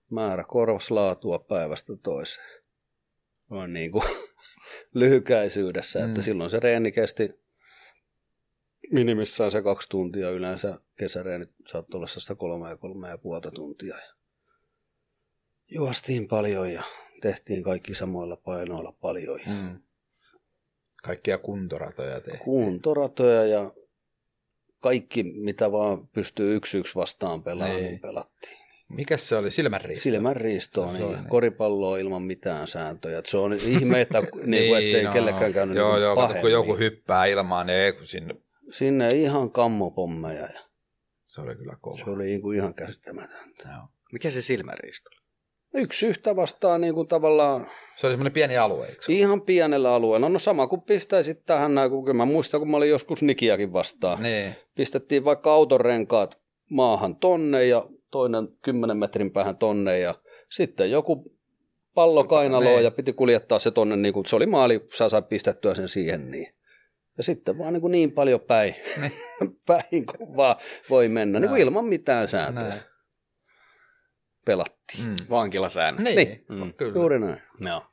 määrä korvas laatua päivästä toiseen. On niin kuin lyhykäisyydessä, että Mm. silloin se reeni kesti minimissään se kaksi tuntia, yleensä kesäreenit saattoi olla sitä kolme ja kolme ja puolta tuntia. Ja juostiin paljon ja tehtiin kaikki samoilla painoilla paljon. Mm. Kaikkia kuntoratoja tehtiin. kuntoratoja ja kaikki, mitä vaan pystyy yksi yksi vastaan pelaamaan, Niin. niin pelattiin. Mikäs se oli? Silmänriisto? Silmänriistoa, Se on niin, niin. koripalloa ilman mitään sääntöjä. Et se on ihme, että niin kuin, ettei no. kellekään käynyt Joo, niin joo, kato, kun joku hyppää ilmaan, niin ei, kun sinne, Sinne ihan kammopommeja ja se oli kyllä kova. se oli niin kuin ihan käsittämätöntä. Joo. Mikä se silmänriisto oli? Yksi yhtä vastaan niin kuin tavallaan Se oli semmoinen pieni alue, eikö se? ihan pienellä alueella. No sama kuin pistäisit tähän näin, kun mä muistan, kun mä olin joskus Nikiakin vastaan. Niin. pistettiin vaikka autorenkaat maahan tonne ja toinen 10 metrin päähän tonne ja sitten joku pallo kainaloon Niin. ja piti kuljettaa se tonne, niin kuin se oli maali, sä sai pistettyä sen siihen niin. Ja sitten vaan niin, kuin niin paljon päin, päin kun vaan voi mennä, niin kuin ilman mitään sääntöjä Näin. Pelattiin. Mm. Vankilasäännöt. Niin, Niin. Mm. kyllä. Juuri näin. Joo.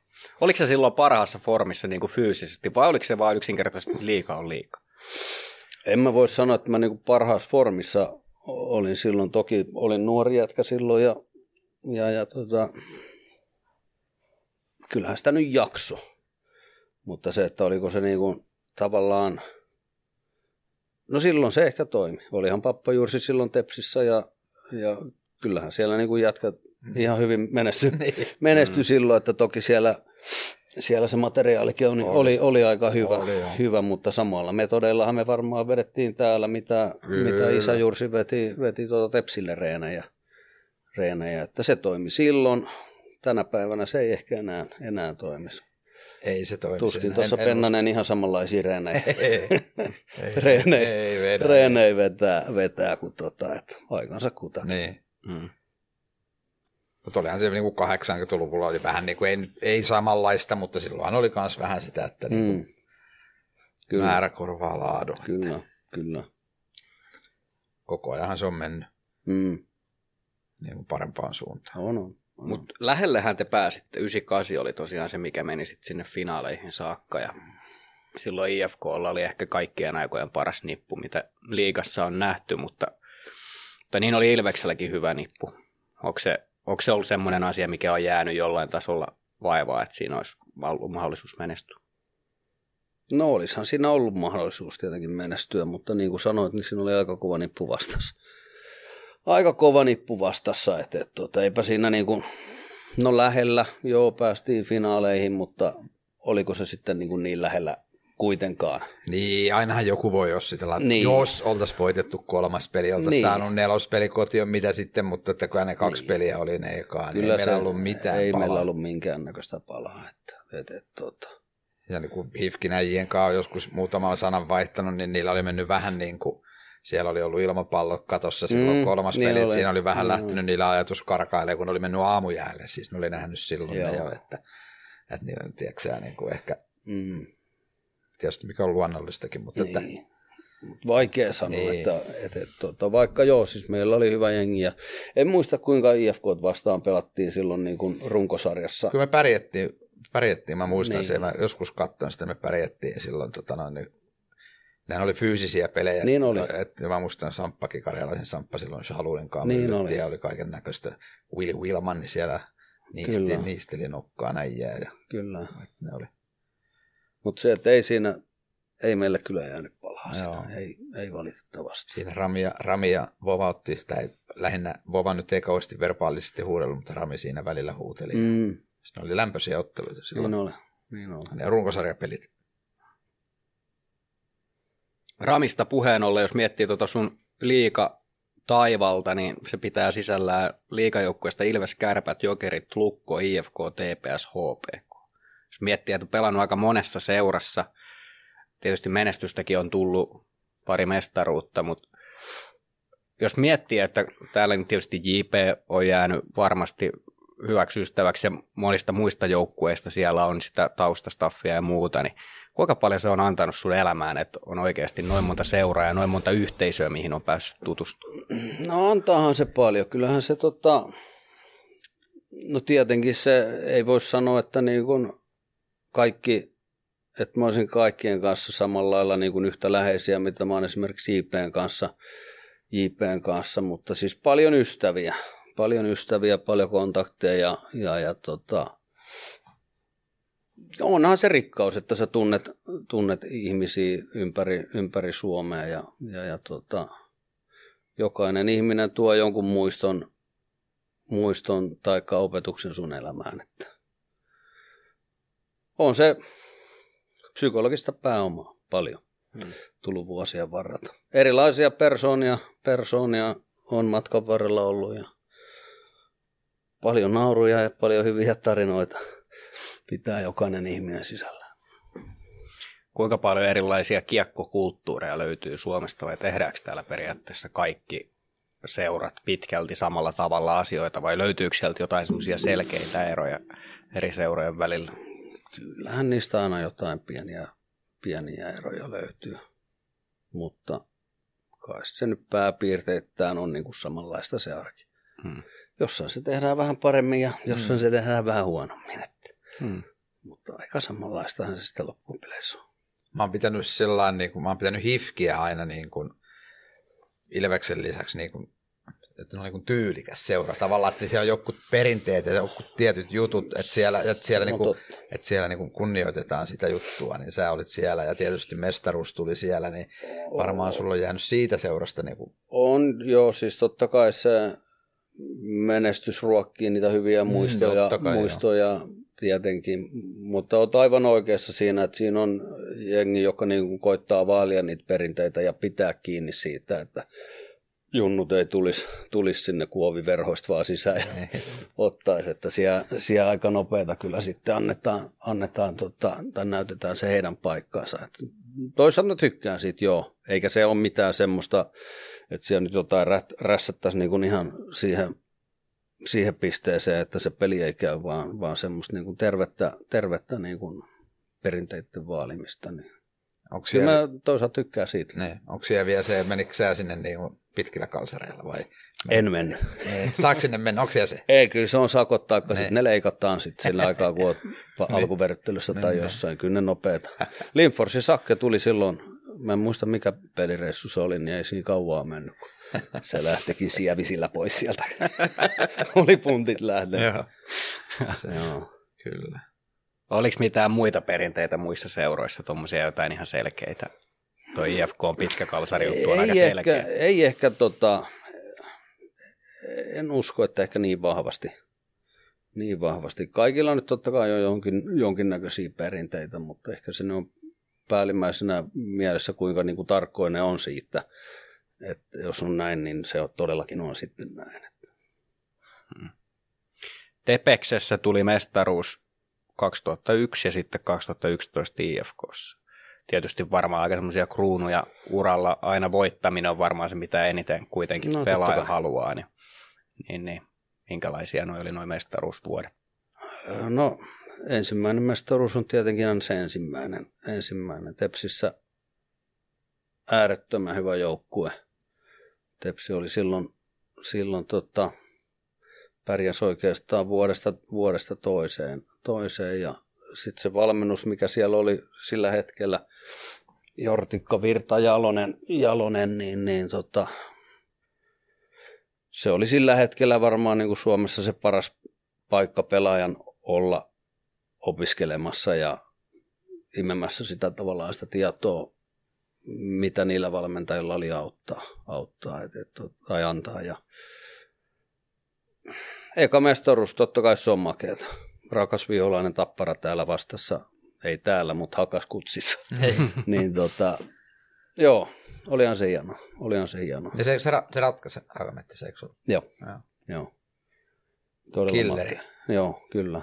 Oliko se silloin parhaassa formissa niin kuin fyysisesti vai oliko se vain yksinkertaisesti liikaa on liikaa? En mä voi sanoa, että mä niin parhaassa formissa olin silloin. Toki olin nuori jätkä silloin ja, ja, ja tota, kyllähän sitä nyt jakso. Mutta se, että oliko se niin kuin tavallaan, no silloin se ehkä toimi. Olihan pappa Jursi silloin Tepsissä ja, ja kyllähän siellä niin kuin jätkät ihan hyvin menestyi, Niin. menestyi silloin, että toki siellä, siellä se materiaalikin oli, Oli. oli, aika hyvä, Oli, hyvä, mutta samalla metodeillahan me varmaan vedettiin täällä, mitä, Kyllä. mitä isä Jursi veti, veti tuota Tepsille reenejä, reenejä, että se toimi silloin. Tänä päivänä se ei ehkä enää, enää toimisi. Ei se toimi. Tuskin tuossa En- en Pennanen ihan samanlaisia reenejä, Ei, ei, reenejä, ei vedä. reenejä vetää, vetää kuin tota, että aikansa kutakin. Niin. Mm. Mutta olihan se niin kuin 80-luvulla oli vähän niin kuin, ei, ei samanlaista, mutta silloin oli myös vähän sitä, että niin Mm. kuin Kyllä, määrä korvaa laadun. kyllä, kyllä. Koko ajanhan se on mennyt Mm. niin kuin parempaan suuntaan. On, on. on. Mutta lähellähän te pääsitte. 98 oli tosiaan se, mikä meni sitten sinne finaaleihin saakka. Ja silloin IFKlla oli ehkä kaikkien aikojen paras nippu, mitä liigassa on nähty, mutta, mutta niin oli Ilvekselläkin hyvä nippu. Onko se, onko se ollut semmoinen asia, mikä on jäänyt jollain tasolla vaivaa, että siinä olisi ollut mahdollisuus menestyä? No olisihan siinä ollut mahdollisuus tietenkin menestyä, mutta niin kuin sanoit, niin siinä oli aika kova nippu vastassa. Aika kova nippu vastassa, että, että, että eipä siinä niin kuin, no lähellä, joo päästiin finaaleihin, mutta oliko se sitten niin, kuin niin lähellä kuitenkaan. Niin, ainahan joku voi jossitella, että Niin. jos oltaisiin voitettu kolmas peli, oltaisiin Niin. saanut nelospeli kotiin, mitä sitten, mutta että kun ne kaksi peliä oli ne ekaan, niin ei meillä ollut mitään ei palaa. meillä ollut minkäännäköistä palaa. Että, että, että, tota, Ja niin kuin Hifkinäjien kanssa on joskus muutaman sanan vaihtanut, niin niillä oli mennyt vähän niin kuin, siellä oli ollut ilmapallo katossa silloin Mm, kolmas niin peli, että oli. siinä oli vähän Mm. lähtenyt niillä ajatus karkailemaan, kun ne oli mennyt aamujäälle, siis ne oli nähnyt silloin Joo. ne jo, että, että niillä, tiedätkö niin kuin ehkä, mm, tietysti mikä on luonnollistakin, mutta että, niin. Vaikea sanoa, Niin. että, että, että tota, vaikka joo, siis meillä oli hyvä jengi ja en muista kuinka IFK vastaan pelattiin silloin niin kuin runkosarjassa. Kyllä me pärjättiin, pärjättiin mä muistan Niin. niin. sen, mä joskus katsoin sitä, me pärjättiin silloin, tota noin, niin, nehän oli fyysisiä pelejä. Niin oli. Et, mä muistan Samppakin, Karjalaisen Samppa silloin Shaluuden kanssa. Niin oli. Ja oli kaiken näköistä. Willy Wilman, niin siellä niisteli, niisteli nokkaa näijää. Ja, Kyllä. ne oli. Mutta se, että ei siinä, ei meille kyllä jäänyt palaa Joo. siinä. Ei, ei valitettavasti. Siinä Rami ja, Rami ja Vova otti, tai lähinnä Vova nyt ei kauheasti verbaalisesti huudellut, mutta Rami siinä välillä huuteli. Mm. Ne oli lämpöisiä otteluita silloin. niin oli. Niin oli. Ne runkosarjapelit. Ramista puheen ollen, jos miettii tuota sun liika taivalta, niin se pitää sisällään liikajoukkueesta Ilves, Kärpät, Jokerit, Lukko, IFK, TPS, HPK. Jos miettii, että on pelannut aika monessa seurassa, tietysti menestystäkin on tullut pari mestaruutta, mutta jos miettii, että täällä nyt tietysti JP on jäänyt varmasti hyväksi ystäväksi ja monista muista joukkueista siellä on sitä taustastaffia ja muuta, niin kuinka paljon se on antanut sun elämään, että on oikeasti noin monta seuraa ja noin monta yhteisöä, mihin on päässyt tutustumaan? No antaahan se paljon. Kyllähän se tota, no tietenkin se ei voi sanoa, että niin kuin kaikki, että mä olisin kaikkien kanssa samalla lailla niin kuin yhtä läheisiä, mitä mä oon esimerkiksi JPn kanssa, JPn kanssa, mutta siis paljon ystäviä, paljon ystäviä, paljon kontakteja ja, ja, ja tota, onhan se rikkaus, että sä tunnet, tunnet ihmisiä ympäri, ympäri Suomea ja, ja, ja tota, jokainen ihminen tuo jonkun muiston, muiston tai opetuksen sun elämään. Että on se psykologista pääomaa paljon Hmm. tullut vuosien varrelta. Erilaisia persoonia, persoonia on matkan varrella ollut ja paljon nauruja ja paljon hyviä tarinoita pitää jokainen ihminen sisällä. Kuinka paljon erilaisia kiekkokulttuureja löytyy Suomesta vai tehdäänkö täällä periaatteessa kaikki seurat pitkälti samalla tavalla asioita vai löytyykö sieltä jotain semmoisia selkeitä eroja eri seurojen välillä? Kyllähän niistä aina jotain pieniä, pieniä eroja löytyy, mutta kai se nyt pääpiirteittäin on niin kuin samanlaista se arki. Hmm. Jossain se tehdään vähän paremmin ja jossain se tehdään vähän huonommin. Että. Hmm. Mutta aika samanlaistahan se sitten loppupeleissä on. Mä oon pitänyt sellainen, niin kuin, mä oon pitänyt hifkiä aina niin kuin, Ilveksen lisäksi niin kuin, että ne on niin tyylikäs seura. Tavallaan, että siellä on jotkut perinteet ja jotkut tietyt jutut, että siellä, että siellä, niin kuin, että siellä niin kuin kunnioitetaan sitä juttua, niin sä olit siellä ja tietysti mestaruus tuli siellä, niin varmaan sulla on jäänyt siitä seurasta niin kuin, On, joo, siis totta kai se menestys ruokkii niitä hyviä Mm, muistoja, totta kai, muistoja tietenkin, mutta olet aivan oikeassa siinä, että siinä on jengi, joka niin kuin koittaa vaalia niitä perinteitä ja pitää kiinni siitä, että junnut ei tulisi, tulisi sinne kuoviverhoista vaan sisään ja ottaisi, että siellä, siellä aika nopeata kyllä sitten annetaan, annetaan tota, tai näytetään se heidän paikkaansa. Et toisaalta tykkään siitä, joo, eikä se ole mitään semmoista, että siellä nyt jotain rässättäisiin niin kuin ihan siihen, siihen pisteeseen, että se peli ei käy, vaan, vaan semmoista niin kuin tervettä, tervettä niin kuin perinteiden vaalimista. Niin. onko Kyllä siellä, mä toisaalta tykkään siitä. ne, onko siellä vielä se, menikö sä sinne niin kuin pitkillä kalsareilla vai? En mennyt. Ne, saako sinne mennä, onko se? Ei, kyllä se on sakot, taikka Ne. sitten ne leikataan sitten sillä aikaa, kun pa- alkuverryttelyssä tai jossain. Kyllä ne nopeeta. Linforsin sakke tuli silloin, mä en muista mikä pelireissu se oli, niin ei siinä kauaa mennyt. kun Se lähtikin sievisillä pois sieltä. oli puntit lähtenyt. Joo. Joo. Kyllä. Oliko mitään muita perinteitä muissa seuroissa, tuommoisia jotain ihan selkeitä? Toi IFK on pitkä kalsari juttu on aika Ei ehkä, selkeä. ei ehkä tota, en usko, että ehkä niin vahvasti. Niin vahvasti. Kaikilla on nyt totta kai jo jonkin, jonkinnäköisiä perinteitä, mutta ehkä se on päällimmäisenä mielessä, kuinka niin kuin tarkkoinen ne on siitä. Että jos on näin, niin se on, todellakin on sitten näin. Tepeksessä tuli mestaruus 2001 ja sitten 2011 IFKssa. Tietysti varmaan aika semmoisia kruunuja uralla. Aina voittaminen on varmaan se, mitä eniten kuitenkin No, pelaaja haluaa. Niin, niin, niin. Minkälaisia noi oli noin mestaruusvuodet? No, ensimmäinen mestaruus on tietenkin aina se ensimmäinen. ensimmäinen. Tepsissä äärettömän hyvä joukkue. Tepsi oli silloin, silloin tota, pärjäs oikeastaan vuodesta, vuodesta toiseen, toiseen ja sitten se valmennus, mikä siellä oli sillä hetkellä, Jortikka Virta Jalonen, Jalonen niin, niin tota, se oli sillä hetkellä varmaan niin kuin Suomessa se paras paikka pelaajan olla opiskelemassa ja imemässä sitä tavallaan sitä tietoa, mitä niillä valmentajilla oli auttaa, auttaa et, et, tai antaa. Ja eka mestaruus, totta kai se on makeata. Rakas violainen tappara täällä vastassa, ei täällä, mutta hakas kutsissa. niin tota, joo, olihan se hieno. Olihan se hieno. Ja se, se, ra, se ratkaisi Hakametti, se eikö Joo. Joo. joo. Todella Killeri. makea. Joo, kyllä.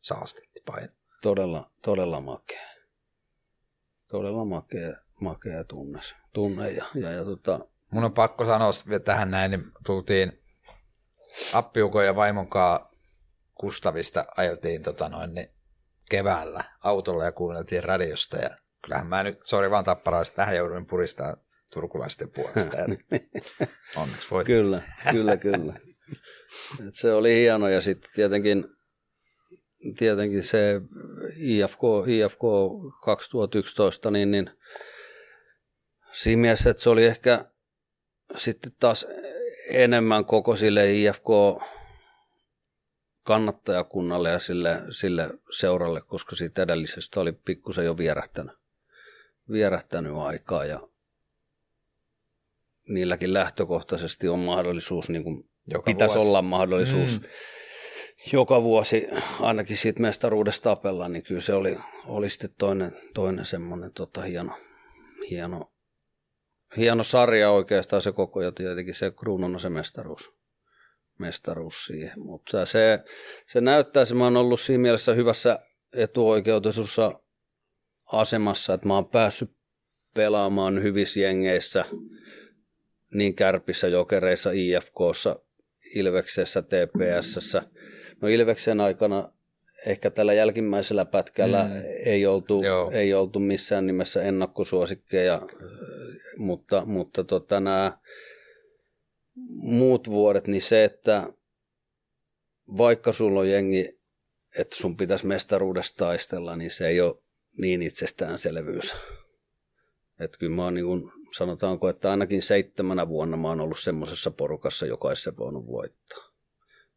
Saastetti paino. Todella, todella makea. Todella makea, makea tunne, tunne ja, ja, ja tota, Mun on pakko sanoa vielä tähän näin, niin tultiin Appiukon ja vaimon kanssa Kustavista ajeltiin tota noin, niin keväällä autolla ja kuunneltiin radiosta ja kyllähän mä nyt, sori vaan tapparaiset, tähän jouduin puristaa turkulaisten puolesta. Onneksi voit. Kyllä, kyllä, kyllä. Et se oli hieno ja sitten tietenkin, tietenkin se IFK, IFK 2011, niin, niin siinä mielessä, että se oli ehkä sitten taas enemmän koko sille IFK kannattajakunnalle ja sille, sille seuralle, koska siitä edellisestä oli pikkusen jo vierähtänyt, vierähtänyt aikaa ja niilläkin lähtökohtaisesti on mahdollisuus, niin kuin Joka pitäisi vuosi. olla mahdollisuus mm. joka vuosi ainakin siitä mestaruudesta tapella, niin kyllä se oli, oli sitten toinen, toinen semmoinen tota, hieno, hieno, hieno sarja oikeastaan se koko ja tietenkin se kruunun on se mestaruus, mestaruus siihen. Mutta se, se näyttää, että mä oon ollut siinä mielessä hyvässä etuoikeutetussa asemassa, että mä oon päässyt pelaamaan hyvissä jengeissä, niin Kärpissä, Jokereissa, IFKssa, Ilveksessä, TPSssä. No Ilveksen aikana ehkä tällä jälkimmäisellä pätkällä mm. ei, oltu, Joo. ei oltu missään nimessä ennakkosuosikkeja, mutta, mutta tota, nämä muut vuodet, niin se, että vaikka sulla on jengi, että sun pitäisi mestaruudesta taistella, niin se ei ole niin itsestäänselvyys. Että kyllä mä oon niin kuin, sanotaanko, että ainakin seitsemänä vuonna mä oon ollut semmoisessa porukassa, joka olisi sen voinut voittaa.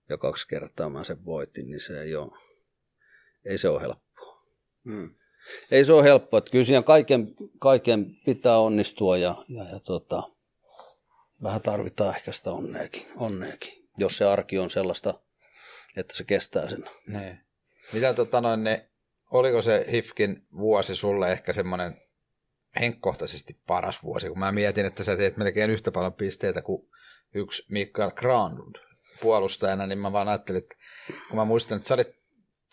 Ja kaksi kertaa mä sen voitin, niin se ei ole, ei se ole helppoa. Mm. Ei se ole helppoa, että kyllä siinä kaiken, kaiken pitää onnistua ja, ja, ja tota, vähän tarvitaan ehkä sitä onneakin, onneakin, jos se arki on sellaista, että se kestää sen. Niin. Mitä tota noin, ne, oliko se HIFKin vuosi sulle ehkä semmoinen henkkohtaisesti paras vuosi, kun mä mietin, että sä teet melkein yhtä paljon pisteitä kuin yksi Mikael Granlund puolustajana, niin mä vaan ajattelin, että kun mä muistan, että sä olit,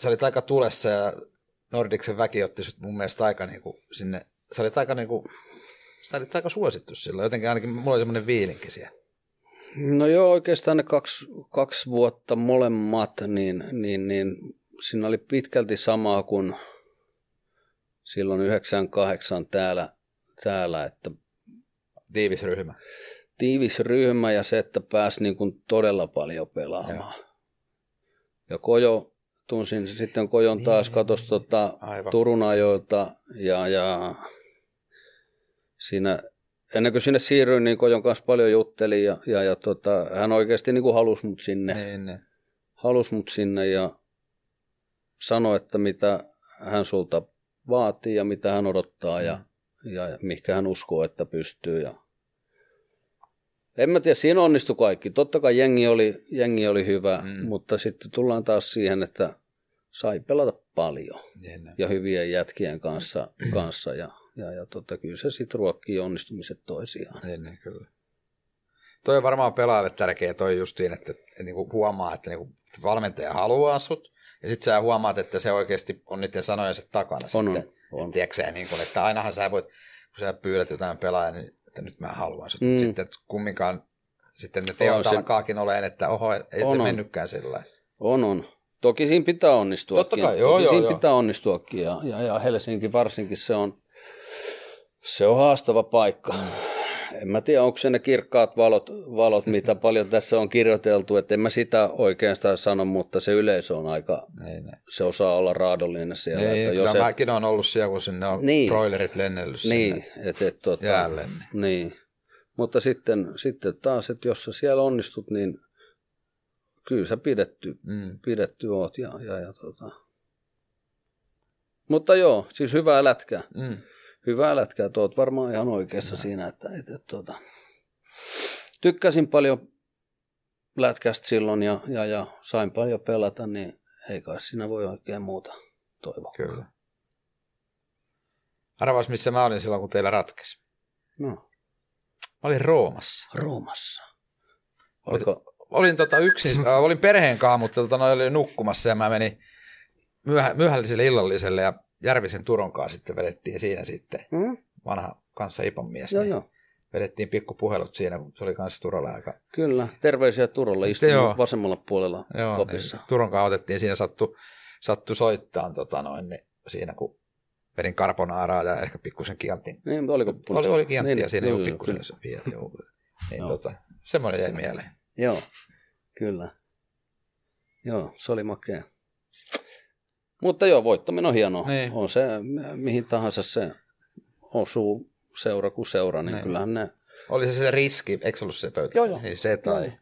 sä olit aika tulessa ja Nordiksen väki otti sut mun mielestä aika niin kuin sinne, sä olit aika niin kuin, sä olit aika suosittu silloin, jotenkin ainakin mulla oli semmoinen viilinki siellä. No joo, oikeastaan ne kaksi, kaksi vuotta molemmat, niin, niin, niin siinä oli pitkälti samaa kuin silloin 98 täällä, täällä että Tiivis ryhmä. tiivis ryhmä ja se, että pääsi niin kuin todella paljon pelaamaan. Ja Kojo, tunsin sitten Kojon taas, katos tota, Aivan. Turun ajoilta ja, ja siinä, ennen kuin sinne siirryin, niin Kojon kanssa paljon juttelin ja, ja, ja tota, hän oikeasti niin kuin halusi mut sinne, Niin, niin. halusi mut sinne ja sanoi, että mitä hän sulta vaatii ja mitä hän odottaa ja, ja, ja mihinkä hän uskoo, että pystyy. Ja... En mä tiedä, siinä onnistui kaikki. Totta kai jengi oli, jengi oli hyvä, Mm. mm. mutta sitten tullaan taas siihen, että sai pelata paljon niin, niin. ja hyvien jätkien kanssa, kanssa ja, ja, ja tota, kyllä se sitten ruokkii onnistumiset toisiaan. Niin, niin, kyllä. Toi on varmaan pelaajalle tärkeä toi justiin, että, että niinku huomaa, että niinku, että valmentaja haluaa sut, ja sitten sä huomaat, että se oikeasti on niiden sanojensa takana. On, sitten. on, on. Tiedätkö sä, niin kun, että ainahan sä voit, kun sä pyydät jotain pelaajaa, niin että nyt mä haluan sut. Mm. Sitten että kumminkaan, sitten ne teot se- alkaakin olemaan, että oho, ei On, se on. mennytkään sillä. On, on. Toki siinä pitää onnistua. Totta kai, joo, Toki joo, siinä joo. pitää onnistuakin ja, ja, ja Helsinki varsinkin se on, Se on haastava paikka. En mä tiedä, onko se ne kirkkaat valot, valot mitä paljon tässä on kirjoiteltu, että en mä sitä oikeastaan sano, mutta se yleisö on aika, Ei, ne. se osaa olla raadollinen siellä. Ei, että kyllä jos se, mäkin on ollut siellä, kun sinne on Niin. niin. broilerit lennellyt niin, sinne et, et, tota, jäälle. Niin. Niin, mutta sitten, sitten taas, että jos sä siellä onnistut, niin kyllä sä pidetty, Mm. pidetty oot. Ja, ja, ja, tota. Mutta joo, siis hyvää lätkää. Mm. Hyvää lätkää, tuot varmaan ihan oikeassa no. siinä, että, että, että tuota, tykkäsin paljon lätkästä silloin ja, ja, ja sain paljon pelata, niin ei kai siinä voi oikein muuta toivoa. Kyllä. Arvas, missä mä olin silloin, kun teillä ratkesi. No, Mä olin Roomassa. Roomassa. Oliko, Olin tota yksin, äh, olin perheen kanssa, mutta tota, oli nukkumassa ja mä menin myöhä, myöhälliselle illalliselle ja Järvisen Turon kanssa sitten vedettiin siinä sitten hmm? vanha kanssa Ipan mies. Joo, niin joo. Vedettiin pikkupuhelut siinä, kun se oli kanssa Turolla aika. Kyllä, terveisiä Turolle, istun Joo. vasemmalla puolella Joo, kopissa. niin Turon kanssa otettiin siinä sattu, sattu soittaa tota noin, niin siinä, kun vedin carbonaaraa ja ehkä pikkusen kiantin. Niin, oliko Oli, punaista? oli kianttia Niin, siinä joo, jo joo, pikkusen vielä. Joo. Niin, Joo. tota, semmoinen jäi mieleen. Joo, kyllä. Joo, se oli makea. Mutta joo, voittaminen on hienoa. Niin. On se, mihin tahansa se osuu seura kuin seura, niin Niin. kyllähän ne... Oli se se riski, eikö se ollut se pöytä? Joo, joo. Niin se tai Joo.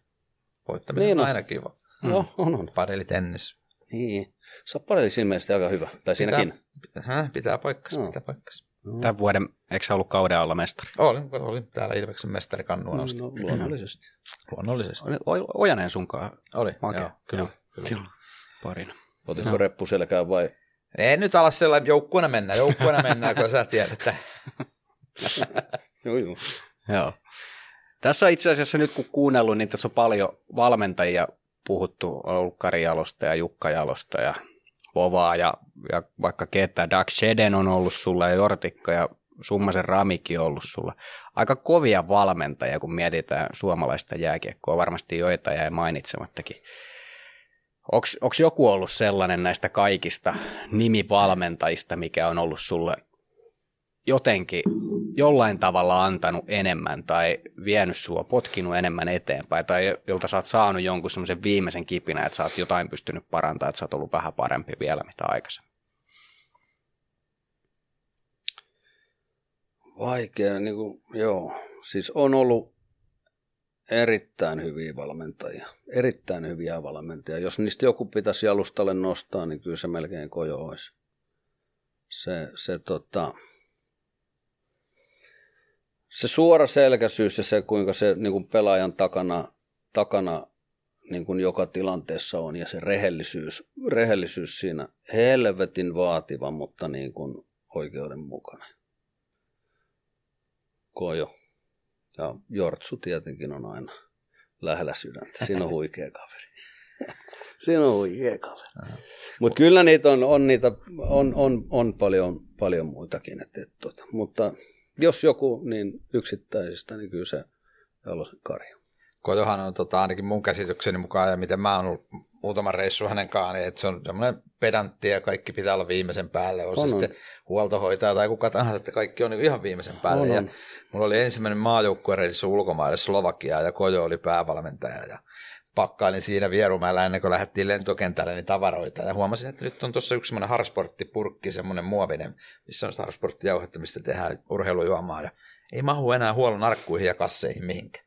voittaminen Niin on on. aina kiva. Mm. Joo, on, on. Padeli tennis. Niin. Se on paljon ilmeisesti aika hyvä. Tai siinäkin. Häh, pitää paikkansa, Joo. pitää paikkansa. Tämän vuoden, eikö ollut kauden alla mestari? Olin, olin täällä Ilveksen mestari kannua asti. No, luonnollisesti. Luonnollisesti. Oli O- Ojanen sunkaan Oli, makea. joo, kyllä. kyllä. Silloin parina. Otitko Joo. reppu selkään vai? Ei nyt ala sellainen, joukkueena mennään, joukkueena mennään, kun sä tiedät, että Joo, joo. Joo. Tässä itse asiassa nyt kun kuunnellut, niin tässä on paljon valmentajia puhuttu, on ollut Kari Jalosta ja Jukka Jalosta ja Vovaa ja, ja vaikka ketä, Doug Sheden on ollut sulla ja Jortikka ja Summasen Ramikin on ollut sulla. Aika kovia valmentajia, kun mietitään suomalaista jääkiekkoa, varmasti joita jäi mainitsemattakin. Onko joku ollut sellainen näistä kaikista nimivalmentajista, mikä on ollut sulle jotenkin jollain tavalla antanut enemmän tai vienyt sua, potkinut enemmän eteenpäin tai jolta sä oot saanut jonkun semmoisen viimeisen kipinä, että sä oot jotain pystynyt parantamaan, että sä oot ollut vähän parempi vielä mitä aikaisemmin. Vaikea, niin kuin, joo. Siis on ollut erittäin hyviä valmentajia. Erittäin hyviä valmentajia. Jos niistä joku pitäisi jalustalle nostaa, niin kyllä se melkein kojo olisi. Se, se, tota, se suora selkäisyys ja se, kuinka se niin kuin pelaajan takana, takana niin kuin joka tilanteessa on ja se rehellisyys, rehellisyys siinä helvetin vaativa, mutta niin kuin oikeudenmukainen. Kojo. Ja Jortsu tietenkin on aina lähellä sydäntä. Siinä on huikea kaveri. Siinä on huikea kaveri. Mutta kyllä niitä on, on, niitä, on, on, on paljon, paljon muitakin. Et, et, tota. Mutta jos joku, niin yksittäisistä, niin kyllä se Jalosen Kari. Kojohan on tota, ainakin mun käsitykseni mukaan ja miten mä oon ollut muutaman reissu hänen kanssaan, niin että se on semmoinen pedantti ja kaikki pitää olla viimeisen päälle. On, On, se on. sitten huoltohoitaja tai kuka tahansa, että kaikki on niin ihan viimeisen päälle. On, ja on. mulla oli ensimmäinen maajoukkuereissu ulkomaille Slovakiaan ja Kojo oli päävalmentaja ja pakkailin siinä Vierumäellä ennen kuin lähdettiin lentokentälle niin tavaroita ja huomasin, että nyt on tuossa yksi semmoinen harsporttipurkki, semmoinen muovinen, missä on sitä harsporttijauhetta, mistä tehdään urheilujuomaa ja ei mahu enää huollon arkkuihin ja kasseihin mihinkään.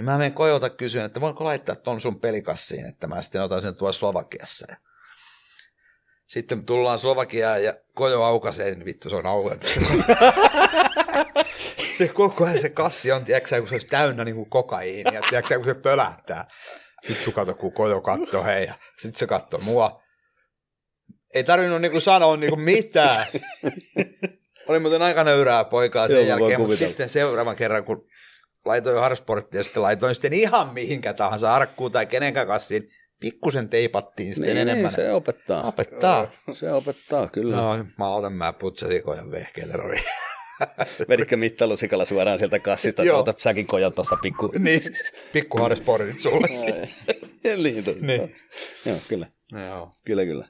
Niin mä menen Kojolta kysyn, että voinko laittaa ton sun pelikassiin, että mä sitten otan sen tuolla Slovakiassa. Ja sitten tullaan Slovakiaan ja Kojo aukaisee, niin vittu se on auennut. se koko ajan se kassi on, tiedätkö, kun se olisi täynnä niin kuin kokaiinia, tiedätkö, kun se pölähtää. Vittu kato, kun Kojo katsoo hei, ja sitten se katsoo mua. Ei tarvinnut niin kuin sanoa niin kuin mitään. Oli muuten aika nöyrää poikaa sen Joo, jälkeen, mutta sitten seuraavan kerran, kun laitoin jo Harsporttia ja sitten laitoin sitten ihan mihinkä tahansa arkkuun tai kenenkään kassiin, pikkusen teipattiin sitten Niin, enemmän. niin, se opettaa. Opettaa. Se opettaa, kyllä. No. No, mä otan mä putsasin kojan vehkeelle rovi. Veditkö mittalusikalla suoraan sieltä kassista Joo. tuolta säkin kojan tuosta pikku... niin, pikku Harsportit sulle niin, totta. Niin. Joo, kyllä. Joo. Kyllä, kyllä.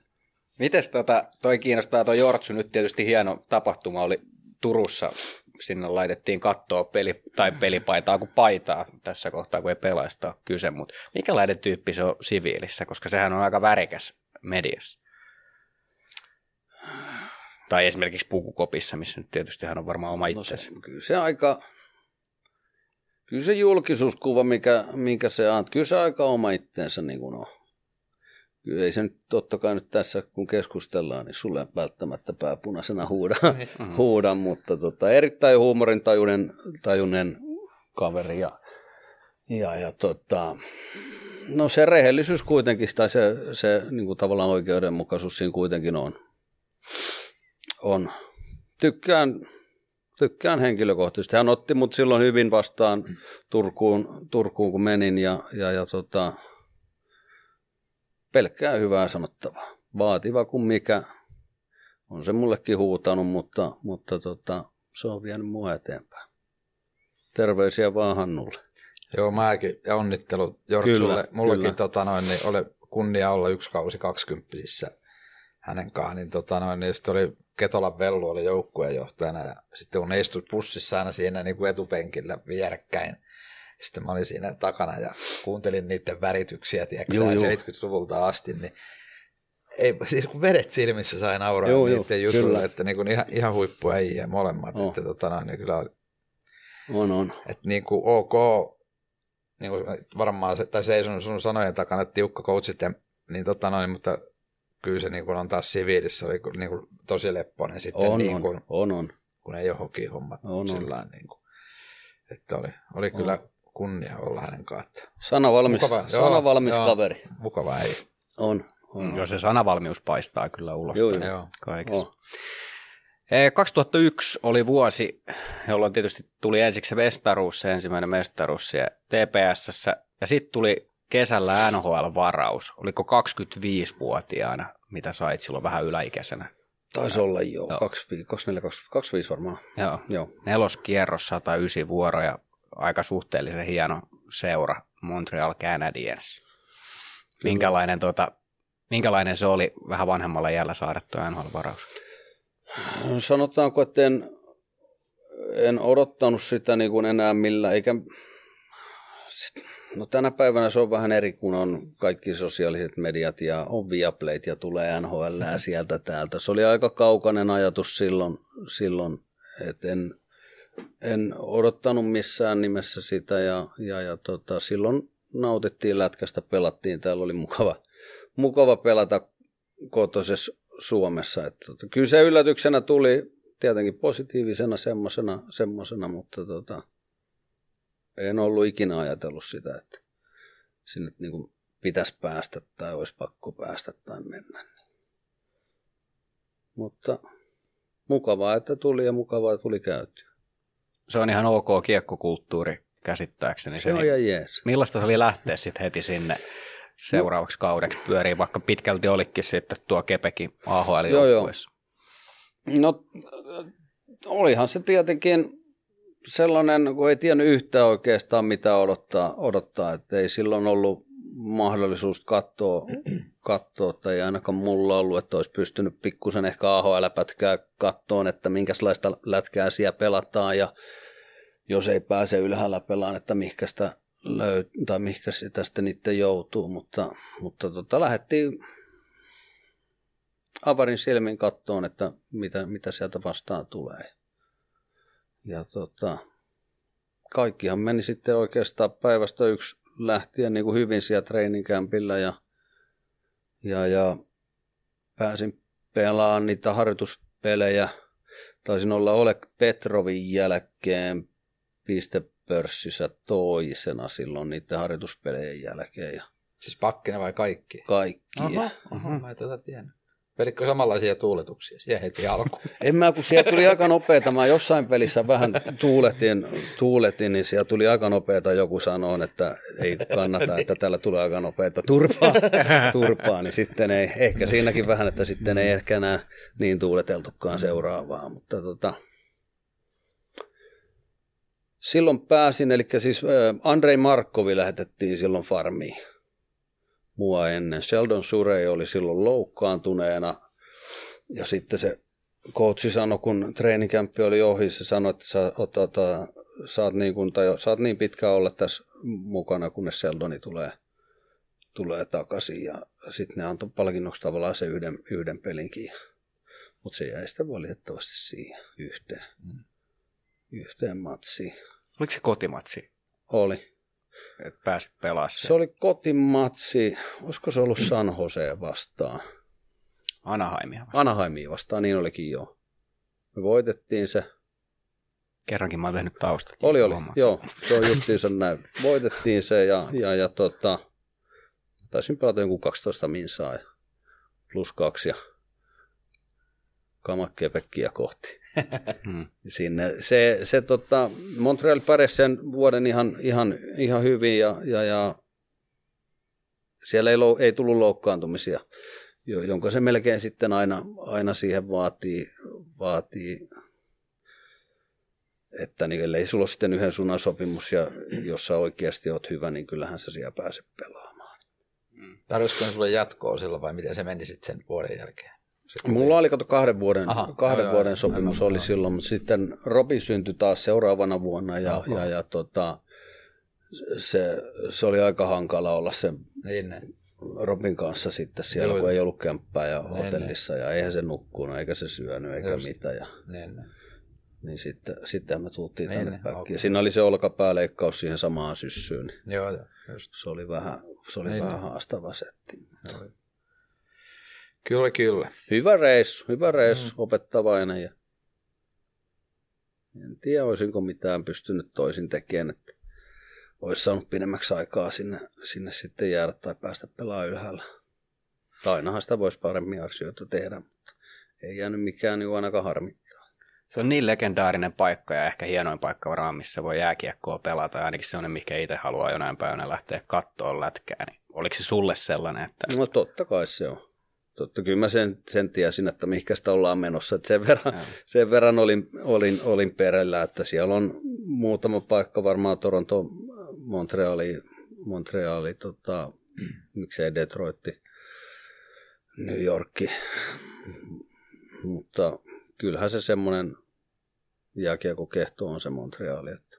Mites tota, toi kiinnostaa toi Jortsu, nyt tietysti hieno tapahtuma oli Turussa sinne laitettiin kattoa peli, tai pelipaitaa kuin paitaa tässä kohtaa, kun ei pelaista ole kyse, mutta minkälainen tyyppi se on siviilissä, koska sehän on aika värikäs mediassa. Tai esimerkiksi pukukopissa, missä nyt tietysti hän on varmaan oma No se, itsensä. kyllä se aika, kyllä se julkisuuskuva, mikä, mikä se on, kyllä se aika oma itteensä niin kuin on. Kyllä ei se nyt totta kai nyt tässä, kun keskustellaan, niin sulle välttämättä pääpunaisena huuda, huuda mutta tota, erittäin huumorintajuinen tajunen kaveri ja, ja, ja tota, no se rehellisyys kuitenkin, tai se, se niin kuin tavallaan oikeudenmukaisuus siinä kuitenkin on. on. Tykkään, tykkään henkilökohtaisesti. Hän otti mut silloin hyvin vastaan Turkuun, Turkuun kun menin ja, ja, ja tota, pelkkää hyvää sanottavaa. Vaativa kuin mikä. On se mullekin huutanut, mutta, mutta tota, se on vienyt mua eteenpäin. Terveisiä vaan Hannulle. Joo, mäkin ja onnittelut Jortsulle. Mullakin kyllä. tota noin, niin oli kunnia olla yksi kausi 20 hänen kanssaan, niin, tota noin, niin sitten oli Ketolan Vellu oli joukkueenjohtajana ja sitten kun ne istui bussissa aina siinä niin kuin etupenkillä vierekkäin, sitten mä olin siinä takana ja kuuntelin niiden värityksiä, tiedätkö, Juu, sä, juu. 70-luvulta asti, niin ei, siis kun vedet silmissä sai nauraa juu, niiden jutuille, kyllä. että niin kuin ihan, ihan huippuäjiä molemmat, Oh. että tota noin, niin kyllä oli On, on. että niin kuin ok, niin kuin varmaan, se, tai seison sun sanojen takana, että tiukka coachit, ja, niin tota noin, mutta kyllä se niin kuin on taas siviilissä, oli niin kuin tosi lepponen sitten, On, niin kuin, on, on, on. kun ei ole hokihommat On, on. niin kuin, että oli, oli kyllä kunnia olla hänen kanssaan. Sana valmis, Mukava, joo, sana valmis joo. kaveri. Mukava ei. On, on. Joo, se sanavalmius paistaa kyllä ulos Joo, joo. Joo. kaikessa. on. Eh, 2001 oli vuosi, jolloin tietysti tuli ensiksi se mestaruus, se ensimmäinen mestaruus siellä TPSssä, ja sitten tuli kesällä NHL-varaus. Oliko 25-vuotiaana, mitä sait silloin vähän yläikäisenä? Taisi olla jo. Joo. 25, 24, 25 varmaan. Joo. Joo. Neloskierros 109 vuoroja, aika suhteellisen hieno seura, Montreal Canadiens. Minkälainen, tota, minkälainen se oli vähän vanhemmalla jällä saada tuo NHL-varaus? Sanotaanko, että en, en odottanut sitä niin kuin enää millä, eikä... No tänä päivänä se on vähän eri, kun on kaikki sosiaaliset mediat ja on Viaplayt ja tulee NHL sieltä täältä. Se oli aika kaukainen ajatus silloin, silloin että en, en odottanut missään nimessä sitä ja, ja, ja tota, silloin nautittiin lätkästä, pelattiin, täällä oli mukava, mukava pelata kotoisessa Suomessa. Että, tota, kyllä se yllätyksenä tuli tietenkin positiivisena semmosena, semmosena mutta tota, en ollut ikinä ajatellut sitä, että sinne niin kuin pitäisi päästä tai olisi pakko päästä tai mennä. Mutta mukavaa, että tuli ja mukavaa, tuli käyty. Se on ihan ok kiekkokulttuuri käsittääkseni. Se on niin- ihan jees. Millaista se oli lähteä sitten heti sinne seuraavaksi kaudeksi pyörii, vaikka pitkälti olikin sitten tuo Kepekin ahl Joo, joo. No olihan se tietenkin sellainen, kun ei tiennyt yhtään oikeastaan mitä odottaa, odottaa että ei silloin ollut mahdollisuus katsoa, katsoa, tai ainakaan mulla ollut, että olisi pystynyt pikkusen ehkä AHL-pätkää kattoon, että minkälaista lätkää siellä pelataan, ja jos ei pääse ylhäällä pelaan, että mihkä sitä löy- tai mihkä sitä sitten niiden joutuu, mutta, mutta tota, lähdettiin avarin silmin kattoon, että mitä, mitä sieltä vastaan tulee. Ja tota, kaikkihan meni sitten oikeastaan päivästä yksi lähtien niin kuin hyvin siellä treeninkämpillä ja, ja, ja pääsin pelaamaan niitä harjoituspelejä. Taisin olla Oleg Petrovin jälkeen pistepörssissä toisena silloin niiden harjoituspelien jälkeen ja Siis pakkina vai kaikki? kaikki. Aha, aha, mä en tätä tiennyt. Vedikö samanlaisia tuuletuksia? Siihen heti alkuun? En mä, kun siellä tuli aika nopeeta, mä jossain pelissä vähän tuuletin, tuuletin niin siellä tuli aika nopeeta, joku sanoo, että ei kannata, että täällä tulee aika nopeeta turpaa, turpaa, niin sitten ei, ehkä siinäkin vähän, että sitten ei ehkä enää niin tuuleteltukaan seuraavaa, mutta tota, silloin pääsin, eli siis Andrei Markkovi lähetettiin silloin farmiin mua ennen. Sheldon Surrey oli silloin loukkaantuneena ja sitten se coachi sanoi, kun treenikämppi oli ohi, se sanoi, että sä, ot, ot, saat, niin kuin, tai saat niin pitkään olla tässä mukana, kunnes Seldoni tulee, tulee takaisin. Ja sitten ne antoi palkinnoksi tavallaan se yhden, yhden pelinkin. Mutta se jäi sitten valitettavasti siihen yhteen, mm. yhteen matsiin. Oliko se kotimatsi? Oli. Et pääsit pelaamaan Se oli kotimatsi, olisiko se ollut San Jose vastaan? Anaheimia vastaan. Anaheimia vastaan, niin olikin joo. Me voitettiin se. Kerrankin mä oon tehnyt taustat. Oli, oli. Joo, se on justiinsa näin. Voitettiin se ja, ja, ja tota, taisin pelata jonkun 12 minsaa ja plus kaksi ja kamakkepekkiä kohti. hmm. Sinne. Se, se tota, Montreal pärjäsi sen vuoden ihan, ihan, ihan hyvin ja, ja, ja siellä ei, ei tullut loukkaantumisia, jonka se melkein sitten aina, aina siihen vaatii, vaatii että niin, ellei sulla ole sitten yhden suunnan sopimus ja jos sä oikeasti oot hyvä, niin kyllähän sä siellä pääse pelaamaan. Tarvitsisiko sulle jatkoa silloin vai miten se meni sitten sen vuoden jälkeen? Mulla oli kato kahden vuoden, Aha, kahden joo, vuoden joo, sopimus aivan, oli joo. silloin, mutta sitten Robi syntyi taas seuraavana vuonna ja, ja, ja tota, se, se, oli aika hankala olla se niin, niin. Robin kanssa sitten siellä, joo, kun ei ollut kämppää ja niin, hotellissa niin. ja eihän se nukkunut eikä se syönyt eikä Just. mitään. Ja, niin, niin. niin sitten, sitten me tultiin niin, tänne niin, okay. Siinä oli se olkapääleikkaus siihen samaan syssyyn. Niin joo, joo, just. Se oli vähän, se oli niin, vähän niin. haastava setti. Joo. Kyllä, kyllä. Hyvä reissu, hyvä reissu, mm. opettavainen. Ja... En tiedä, olisinko mitään pystynyt toisin tekemään, että olisi saanut pidemmäksi aikaa sinne, sinne sitten jäädä tai päästä pelaamaan ylhäällä. Tai ainahan sitä voisi paremmin asioita tehdä, mutta ei jäänyt mikään niin ainakaan harmittaa. Se on niin legendaarinen paikka ja ehkä hienoin paikka varmaan, missä voi jääkiekkoa pelata. Ja ainakin sellainen, mikä itse haluaa jonain päivänä lähteä kattoon lätkää. Niin oliko se sulle sellainen? Että... No totta kai se on. Totta, kyllä mä sen, sen tiesin, että mihinkä sitä ollaan menossa. Että sen verran, sen verran olin, olin, olin perellä, että siellä on muutama paikka, varmaan Toronto, Montreali, Montreali tota, miksei Detroitti, New Yorkki. Mutta kyllähän se semmoinen jääkiekokehto on se Montreali. Että.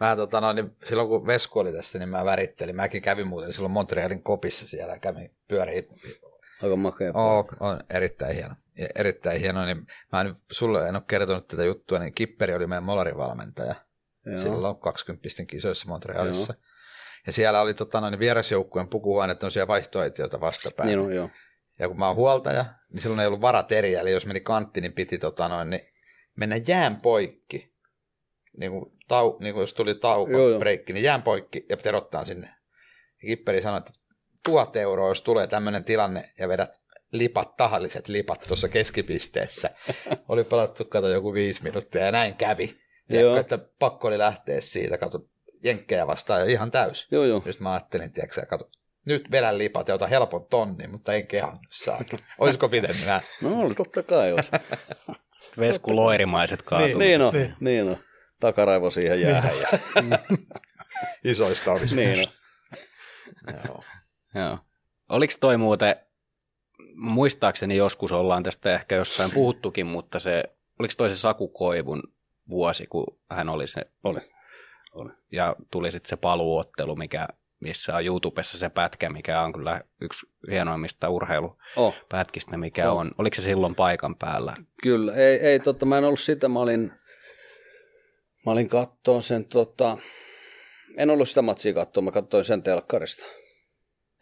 Mä tota, no, niin silloin kun Vesku oli tässä, niin mä värittelin. Mäkin kävin muuten silloin Montrealin kopissa siellä, kävin pyörii Aika makea. On, on erittäin hieno. Erittäin hieno, niin mä en, sulle en ole kertonut tätä juttua, niin Kipperi oli meidän molarivalmentaja Joo. silloin 20 kisoissa Montrealissa. Joo. Ja siellä oli tota, noin, vierasjoukkueen pukuhuoneet, on siellä vaihtoehtoja vastapäätä. Niin, no, joo. Ja kun mä oon huoltaja, niin silloin ei ollut varateriä, eli jos meni kantti, niin piti tota, noin, niin mennä jään poikki. Niin kuin, tau, niin kuin jos tuli tauko, joo, breikki, niin jään poikki ja terottaa sinne. Ja Kipperi sanoi, että tuhat euroa, jos tulee tämmöinen tilanne ja vedät lipat, tahalliset lipat tuossa keskipisteessä. oli pelattu, kato, joku viisi minuuttia ja näin kävi. Tiedätkö, että pakko oli lähteä siitä, kato, jenkkejä vastaan ja ihan täys. Joo, joo. Nyt mä ajattelin, tiedätkö, kato, nyt vedän lipat ja ota helpon tonni, mutta en kehannut saa. Olisiko pitänyt näin? No oli totta kai olisi. Vesku loirimaiset kaatumiset. Niin, niin on, niin. niin on. Takaraivo siihen jäähän. Ja... Isoista olisi. Niin on. Joo. Joo. Oliko toi muuten, muistaakseni joskus ollaan tästä ehkä jossain puhuttukin, mutta se, oliko toi se Saku Koivun vuosi, kun hän oli se, oli, oli. ja tuli sitten se paluuottelu, mikä, missä on YouTubessa se pätkä, mikä on kyllä yksi hienoimmista urheilupätkistä, mikä oh. on. Oliko se silloin paikan päällä? Kyllä, ei, ei totta, mä en ollut sitä, mä olin, mä olin kattoon sen, tota, en ollut sitä matsia kattoa, mä katsoin sen telkkarista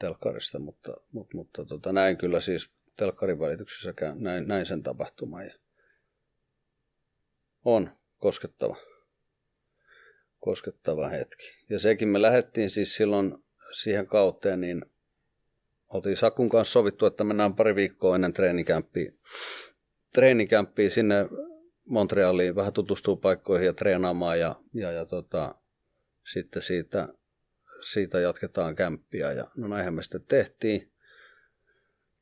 telkkarista, mutta, mutta, mutta tota, näin kyllä siis telkkarin välityksessä näin, näin sen tapahtuman. Ja on koskettava, koskettava hetki. Ja sekin me lähdettiin siis silloin siihen kauteen, niin oltiin Sakun kanssa sovittu, että mennään pari viikkoa ennen treenikämppiä, treenikämppiä sinne Montrealiin, vähän tutustuu paikkoihin ja treenaamaan ja, ja, ja tota, sitten siitä siitä jatketaan kämppiä. Ja no näinhän me sitten tehtiin.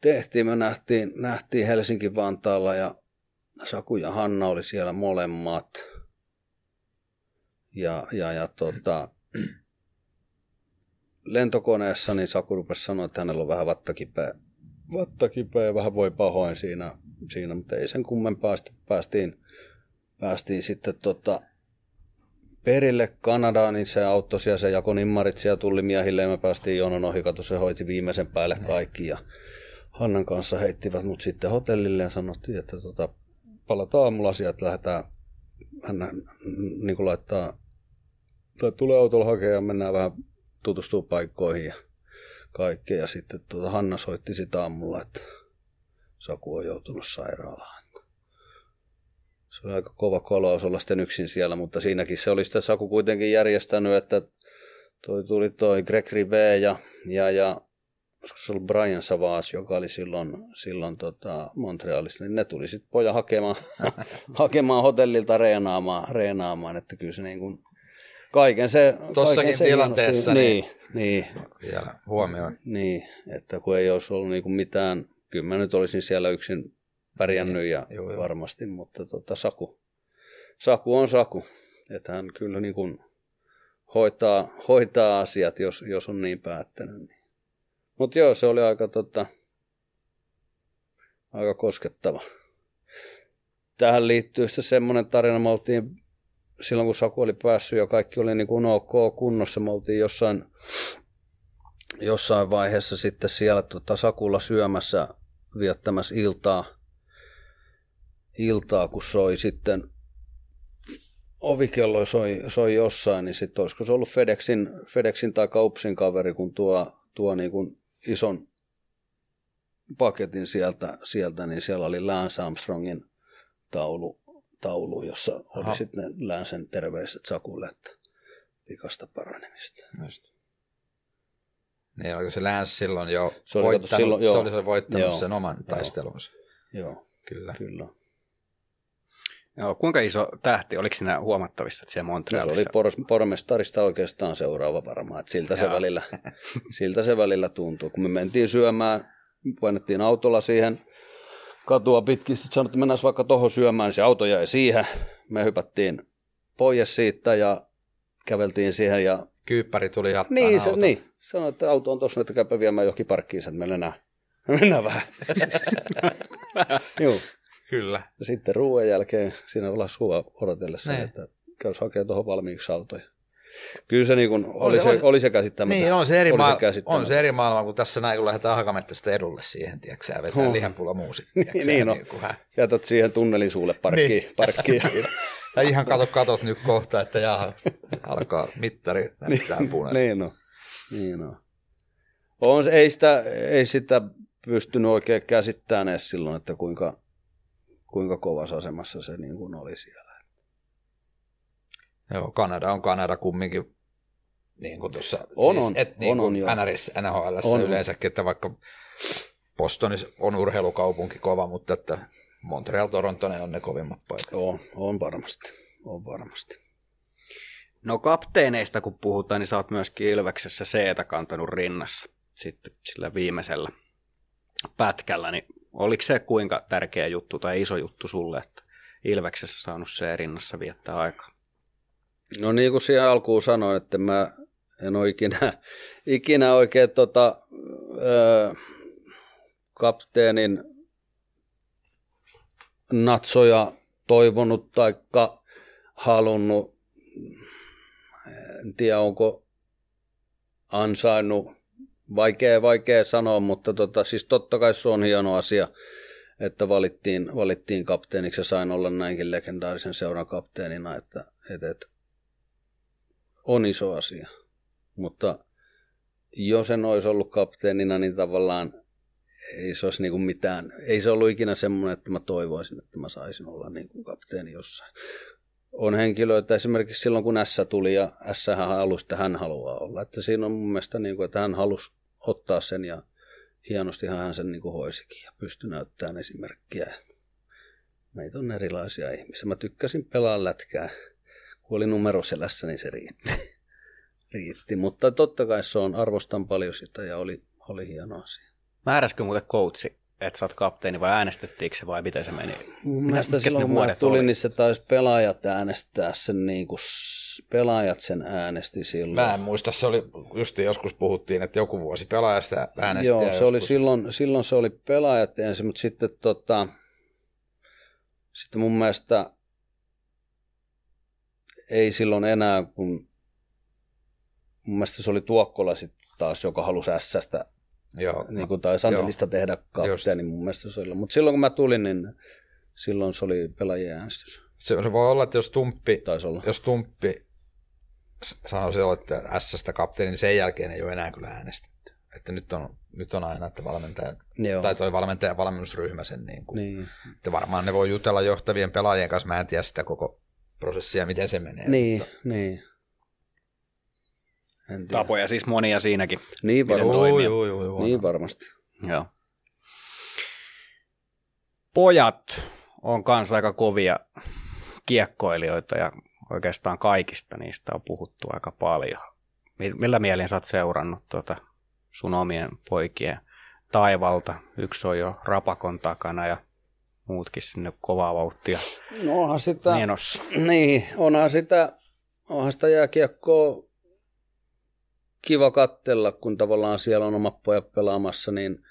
Tehtiin, me nähtiin, nähtiin Helsinki-Vantaalla ja Saku ja Hanna oli siellä molemmat. Ja, ja, ja tota, lentokoneessa niin Saku rupesi sanoa, että hänellä on vähän vattakipeä, vattakipeä ja vähän voi pahoin siinä siinä, mutta ei sen kummempaa. Sitten päästiin, päästiin sitten tota, perille Kanadaan, niin se auttoi siellä, se jako nimmarit siellä tuli miehille ja me päästiin jonon ohi, kato se hoiti viimeisen päälle kaikki ja Hannan kanssa heittivät mut sitten hotellille ja sanottiin, että tota, palataan aamulla sieltä, lähdetään, hän niin kuin laittaa, tai tulee autolla hakemaan ja mennään vähän tutustua paikkoihin ja kaikkea. Ja sitten tuota, Hanna soitti sitä aamulla, että Saku on joutunut sairaalaan. Se oli aika kova kolaus olla sitten yksin siellä, mutta siinäkin se oli sitten Saku kuitenkin järjestänyt, että toi tuli toi Greg Rive ja, ja, ja se oli Brian Savas, joka oli silloin, silloin tota Montrealissa, niin ne tuli sitten poja hakemaan, hakemaan hotellilta reenaamaan, reenaamaan, että kyllä se niin kuin kaiken se... Tossakin kaiken se tilanteessa niin, niin, Vielä huomioon. niin, että kun ei olisi ollut niin kuin mitään, kyllä mä nyt olisin siellä yksin pärjännyt ja Joo, joo. varmasti, mutta tota, Saku, Saku on Saku, että hän kyllä niin kuin hoitaa, hoitaa asiat, jos, jos on niin päättänyt. Niin. Mutta joo, se oli aika, tota, aika koskettava. Tähän liittyy sitten semmoinen tarina, me oltiin silloin kun Saku oli päässyt ja kaikki oli niin kuin ok kunnossa, me oltiin jossain, jossain vaiheessa sitten siellä tota Sakulla syömässä viettämässä iltaa, iltaa, kun soi sitten ovikello soi, soi jossain, niin sitten olisiko se ollut FedExin, FedExin tai Kaupsin kaveri, kun tuo, tuo niin kuin ison paketin sieltä, sieltä, niin siellä oli Lance Armstrongin taulu, taulu jossa oli Aha. sitten ne Lancen terveiset Sakulle, että pikasta paranemista. Niin, oliko se Lance silloin jo Se oli, voittanut, silloin- se oli se voittanut Joo. sen oman Joo. taistelunsa. Joo, Kyllä. kyllä. Joo, kuinka iso tähti, oliko siinä huomattavissa että siellä No, se Montrealissa? oli por- pormestarista oikeastaan seuraava varmaan, että siltä se, välillä, siltä se välillä tuntuu. Kun me mentiin syömään, painettiin autolla siihen katua pitkin, sitten sanottiin, että mennään vaikka tuohon syömään, niin se auto jäi siihen. Me hypättiin pois siitä ja käveltiin siihen ja Kyyppäri tuli hattaan niin, se, auto. niin, sanoi, että auto on tuossa, että käypä viemään johonkin parkkiin, että me mennään, me mennään vähän. Joo. Kyllä. Ja sitten ruoan jälkeen siinä ollaan sua odotellessa, Niin. että käys hakemaan tuohon valmiiksi autoja. Kyllä se, niin kuin, oli, Oli- se, oli- se käsittämätöntä. Niin, on se, eri Oli maa- käsittämätöntä. on se eri maailma, kun tässä näin, kun lähdetään hakamettästä edulle siihen, tiedätkö ja vetää On. lihanpulla muusit. Niin, niin on. kun hän... Jätät siihen tunnelin suulle parkkiin. Niin. Niin. parkkiin. Ja ihan kato, katot nyt kohta, että jaha, alkaa mittari näyttää punaista. niin on. Niin on. on se, ei, sitä, ei sitä pystynyt oikein käsittämään edes silloin, että kuinka, kuinka kovassa asemassa se niin kuin oli siellä. Joo, Kanada on Kanada kumminkin. Niin kuin tuossa, On, siis, on. et niin On, kuin on. NRissä, NHL on. yleensäkin, että vaikka Boston on urheilukaupunki kova, mutta että Montreal, Toronto, ne on ne kovimmat paikat. On, on varmasti. On varmasti. No kapteeneista kun puhutaan, niin sä oot myöskin Ilveksessä c kantanut rinnassa sitten sillä viimeisellä pätkällä, niin oliko se kuinka tärkeä juttu tai iso juttu sulle, että Ilveksessä saanut se rinnassa viettää aikaa? No niin kuin siihen alkuun sanoin, että mä en ole ikinä, ikinä oikein tota, ö, kapteenin natsoja toivonut tai halunnut. En tiedä, onko ansainnut. Vaikea, vaikea sanoa, mutta tota, siis totta kai se on hieno asia, että valittiin, valittiin kapteeniksi ja sain olla näinkin legendaarisen seuran kapteenina, että, että, että on iso asia. Mutta jos en olisi ollut kapteenina, niin tavallaan ei se olisi niin kuin mitään. Ei se ollut ikinä semmoinen, että mä toivoisin, että mä saisin olla niin kuin kapteeni jossain. On henkilöitä esimerkiksi silloin, kun S tuli ja S halusi, että hän haluaa olla. Että siinä on mun mielestä, niin kuin, että hän halusi ottaa sen ja hienosti hän sen niin kuin hoisikin ja pystyi näyttämään esimerkkiä. Meitä on erilaisia ihmisiä. Mä tykkäsin pelaa lätkää. Kun oli numero selässä, niin se riitti. riitti. Mutta totta kai se on, arvostan paljon sitä ja oli, oli hieno asia. Määräskö muuten coachi, että sä oot kapteeni vai äänestettiinkö se vai miten se meni? Mitä- silloin, kun mä tulin, oli? niin se taisi pelaajat äänestää sen, niin kuin, pelaajat sen äänesti silloin. Mä en muista, se oli, just joskus puhuttiin, että joku vuosi pelaajasta äänesti. Joo, se oli silloin, silloin se oli pelaajat ensin, mutta sitten tota, sitten mun mielestä ei silloin enää, kun mun mielestä se oli Tuokkola sitten taas, joka halusi S-stä Joo. niin kuin, tai Sanelista Joo. tehdä kapteeni mun mielestä se oli. Mutta silloin kun mä tulin, niin silloin se oli pelaajien äänestys. Se, voi olla, että jos Tumppi, olla. jos Tumppi s- sanoi se, että S-stä kapteeni, niin sen jälkeen ei ole enää kyllä äänestetty. Että nyt on, nyt on aina, että valmentaja, Joo. tai toi valmentaja valmennusryhmä sen niin kuin, Niin, että varmaan ne voi jutella johtavien pelaajien kanssa, mä en tiedä sitä koko prosessia, miten se menee. niin, Mutta, niin. Tapoja siis monia siinäkin. Niin varmasti. toimia. joo, joo, joo, Niin varmasti. Joo. Pojat on kanssa aika kovia kiekkoilijoita ja oikeastaan kaikista niistä on puhuttu aika paljon. Mi- Millä mielin sä oot seurannut tuota sun omien poikien taivalta? Yksi on jo rapakon takana ja muutkin sinne kovaa vauhtia No onhan sitä, menossa. niin, onhan sitä, onhan sitä jääkiekkoa kiva kattella, kun tavallaan siellä on omat pojat pelaamassa, niin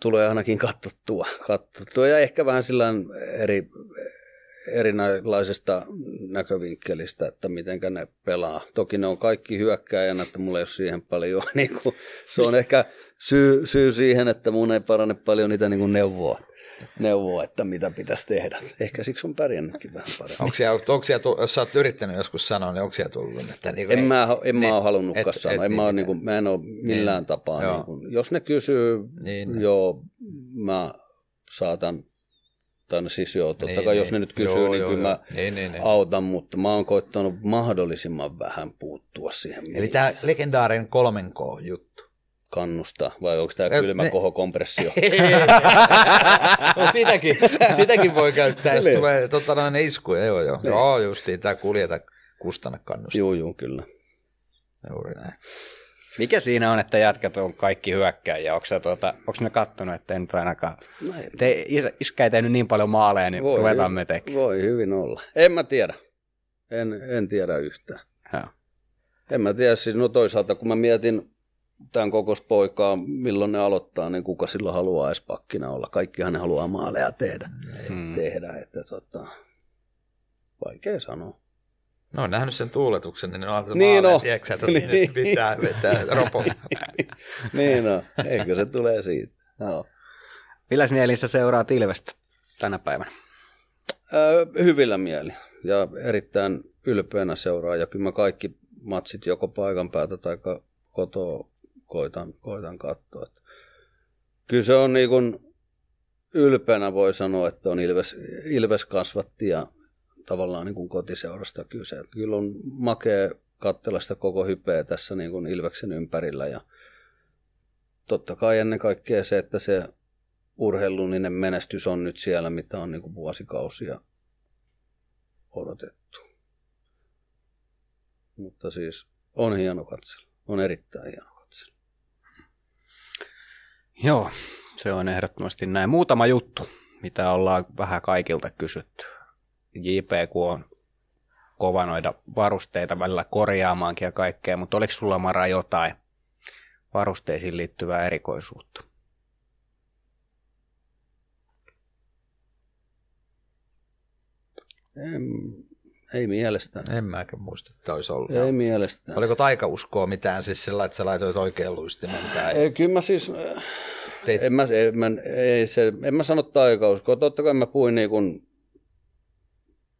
tulee ainakin katsottua, katsottua ja ehkä vähän sillä eri, erinäköisestä näkövinkkelistä, että mitenkä ne pelaa. Toki ne on kaikki hyökkääjänä, että mulla ei ole siihen paljon, niin kuin, se on ehkä syy, syy siihen, että mun ei parane paljon niitä niin kuin neuvoa, neuvoa, että mitä pitäisi tehdä. Ehkä siksi on pärjännytkin vähän paremmin. Onko siellä, onko siellä tullut, jos olet yrittänyt joskus sanoa, niin onko siellä tullut? Että niin en, ei, mä, en niin, mä ole halunnutkaan et, sanoa. Et, en niin, mä, niin kuin, mä en ole niin. millään niin, tapaa. Joo. Niin kuin, jos ne kysyy, niin. joo, mä saatan tai no siis joo, totta niin, kai niin, jos ne nyt kysyy, joo, niin joo, kyllä mä niin, niin, niin. autan, mutta mä oon koittanut mahdollisimman vähän puuttua siihen. Eli tämä legendaarinen 3K-juttu kannusta, vai onko tämä kylmä koho kompressio. no sitäkin, sitäkin voi käyttää, jos niin. tulee tota noin iskuja, joo joo. Niin. Joo, justiin tämä kuljeta kustanna kannusta. Joo, joo, kyllä. Juuri näin. Mikä siinä on, että jätkät on kaikki hyökkäjiä? Onko, tuota, onko ne kattonut, että ei nyt ainakaan, no te, iskä ei tehnyt niin paljon maaleja, niin voi, ruvetaan me tekemään? Voi hyvin olla. En mä tiedä. En, en tiedä yhtään. Ja. En mä tiedä, siis no toisaalta kun mä mietin, tämän kokospoikaa, milloin ne aloittaa, niin kuka silloin haluaa edes pakkina olla. Kaikkihan ne haluaa maaleja tehdä, Hmm. tehdä että tota, vaikea sanoa. No on nähnyt sen tuuletuksen, niin ne on ajatellut, Niin on. tiedätkö, että niin. Niin. pitää vetää ropo. niin no, eikö se tulee siitä. Joo. Milläs mielin sä seuraat Ilvestä tänä päivänä? Öö, hyvillä mieli ja erittäin ylpeänä seuraa ja kyllä mä kaikki matsit joko paikan päältä tai kotoa koitan, koitan katsoa. Että kyllä se on niin kuin ylpeänä voi sanoa, että on Ilves, Ilves kasvatti ja tavallaan niin kuin kotiseurasta kyse. Kyllä on makea katsella sitä koko hypeä tässä niin kuin Ilveksen ympärillä ja totta kai ennen kaikkea se, että se urheilullinen menestys on nyt siellä, mitä on niin kuin vuosikausia odotettu. Mutta siis on hieno katsella. On erittäin hieno. Joo, se on ehdottomasti näin. Muutama juttu, mitä ollaan vähän kaikilta kysytty. JPQ on kova noita varusteita välillä korjaamaankin ja kaikkea, mutta oliko sulla Mara jotain varusteisiin liittyvää erikoisuutta? En, ei mielestäni. En mäkään muista, että olisi ollut. Ei mielestäni. Oliko taikauskoa mitään siis sillä, että sä laitoit oikein luistimen tai Ei, kyllä mä siis, teit... en mä, en, mä, ei se, en mä sano taikauskoa. Totta kai mä puhuin niin kuin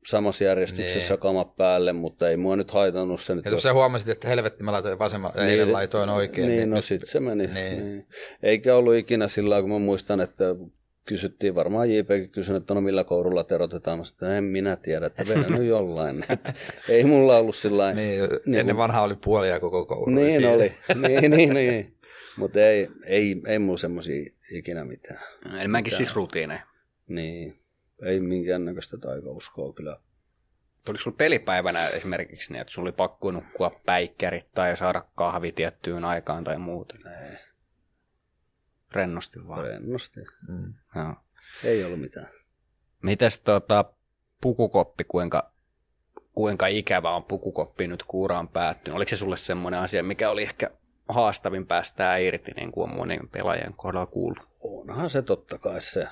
samassa järjestyksessä Niin. kamat päälle, mutta ei mua nyt haitannut se nyt. Ja jos sä huomasit, että helvetti mä laitoin vasemmalla, niin, eilen laitoin oikein. Niin, no nyt- sit se meni. Niin. Niin. Niin. Eikä ollut ikinä sillä kun mä muistan, että kysyttiin, varmaan JPkin kysyi, että no millä kourulla terotetaan. Mä sanoin, että en minä tiedä, että vedän nyt jollain. ei mulla ollut sillä lailla. Niin, Niin ennen kun- vanhaa oli puolia koko koulu. Niin oli, niin, niin, niin. Mutta ei, ei, ei mulla semmoisia ikinä mitään. Enemmänkin siis rutiineja. Niin, ei minkäännäköistä taikauskoa kyllä. Tuliko sulla pelipäivänä esimerkiksi niin, että sulla oli pakko nukkua päikkärit tai saada kahvi tiettyyn aikaan tai muuta? Ei, Rennosti vaan. rennosti. Mm. Joo. Ei ollut mitään. Mites tota, pukukoppi, kuinka, kuinka ikävä on pukukoppi nyt kun ura on päättynyt? Oliko se sulle semmoinen asia, mikä oli ehkä haastavin päästää irti, niin kuin on monen pelaajan kohdalla kuullut? Onhan se totta kai se.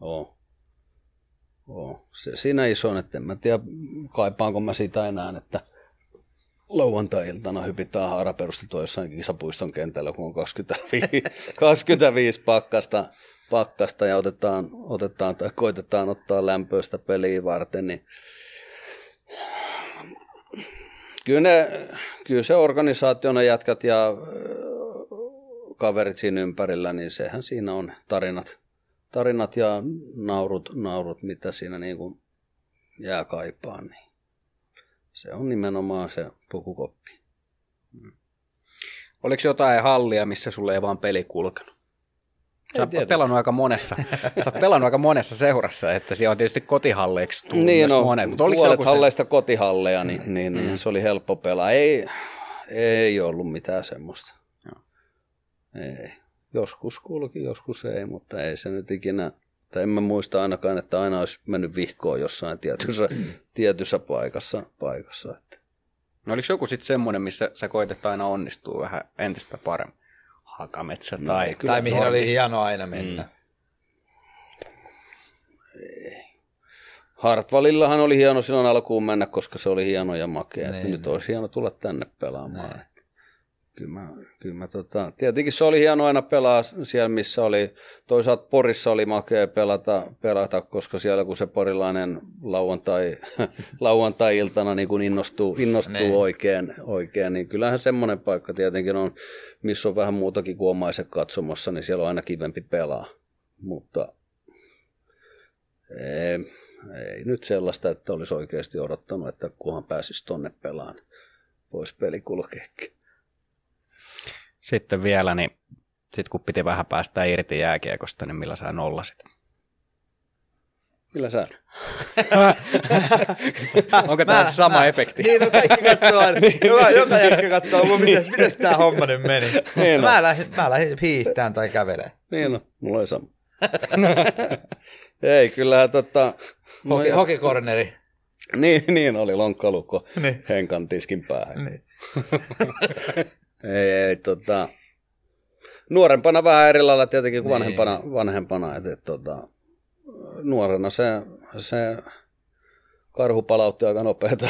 On. oo. Se, siinä iso, että en mä tiedä kaipaanko mä sitä enää, että lauantai-iltana hypitään haaraperustettua jossain kisapuiston kentällä, kun on 25, 25 pakkasta, pakkasta ja otetaan, otetaan tai koitetaan ottaa lämpöistä peliä varten, niin kyllä, ne, kyllä se organisaationa jätkät ja kaverit siinä ympärillä, niin sehän siinä on tarinat, tarinat ja naurut, naurut mitä siinä niin kuin jää kaipaan. Niin se on nimenomaan se pukukoppi. Oliko jotain hallia, missä sulle ei vaan peli kulkenut? Sä oot pelannut aika monessa, sä oot pelannut aika monessa seurassa, että siellä on tietysti kotihalleiksi tullut Niin, no, monet, mutta oliko se puolet se, halleista kotihalleja, niin, niin, niin Mm. se oli helppo pelaa. Ei, ei ollut mitään semmoista. Joo. Ei. Joskus kulki, joskus ei, mutta ei se nyt ikinä, tai en mä muista ainakaan, että aina olisi mennyt vihkoon jossain tietyssä, tietyssä paikassa. paikassa että. no oliko joku sitten semmoinen, missä sä koetet aina onnistua vähän entistä paremmin? Hakametsä No, tai... Tai mihin oli Torkis. hieno aina mennä. Mm. Hartwallillahan oli hieno silloin alkuun mennä, koska se oli hieno ja makea. Niin. Nyt olisi hieno tulla tänne pelaamaan. Että Kyllä mä, kyllä mä tota, tietenkin se oli hieno aina pelaa siellä, missä oli, toisaalta Porissa oli makea pelata, pelata koska siellä kun se porilainen lauantai, lauantai-iltana niin kun innostuu, innostuu Niin. oikein, oikein, niin kyllähän semmoinen paikka tietenkin on, missä on vähän muutakin kuin omaiset katsomossa, niin siellä on aina kivempi pelaa. Mutta ei, ei nyt sellaista, että olisi oikeasti odottanut, että kunhan pääsisi tonne pelaan, voisi peli kulkeekin. Sitten vielä, niin sit kun piti vähän päästä irti jääkiekosta, niin millä sä nollasit? Millä sä? Onko tämä sama efekti? Niin, no kaikki katsoo aina. joka, joka jätkä katsoo, mun, mites, mites tää homma nyt meni. Niin mä, lähdin, mä lähdin hiihtään tai kävelemään. Niin no, mulla oli sama. Ei, kyllähän tota... Hoki, hokikorneri. Niin, niin oli lonkkalukko Niin. henkan tiskin päähän. Niin. Ei, ei, tota... Nuorempana vähän eri lailla tietenkin kuin Niin. vanhempana, vanhempana että, et, tota, nuorena se, se karhu palautti aika nopeeta.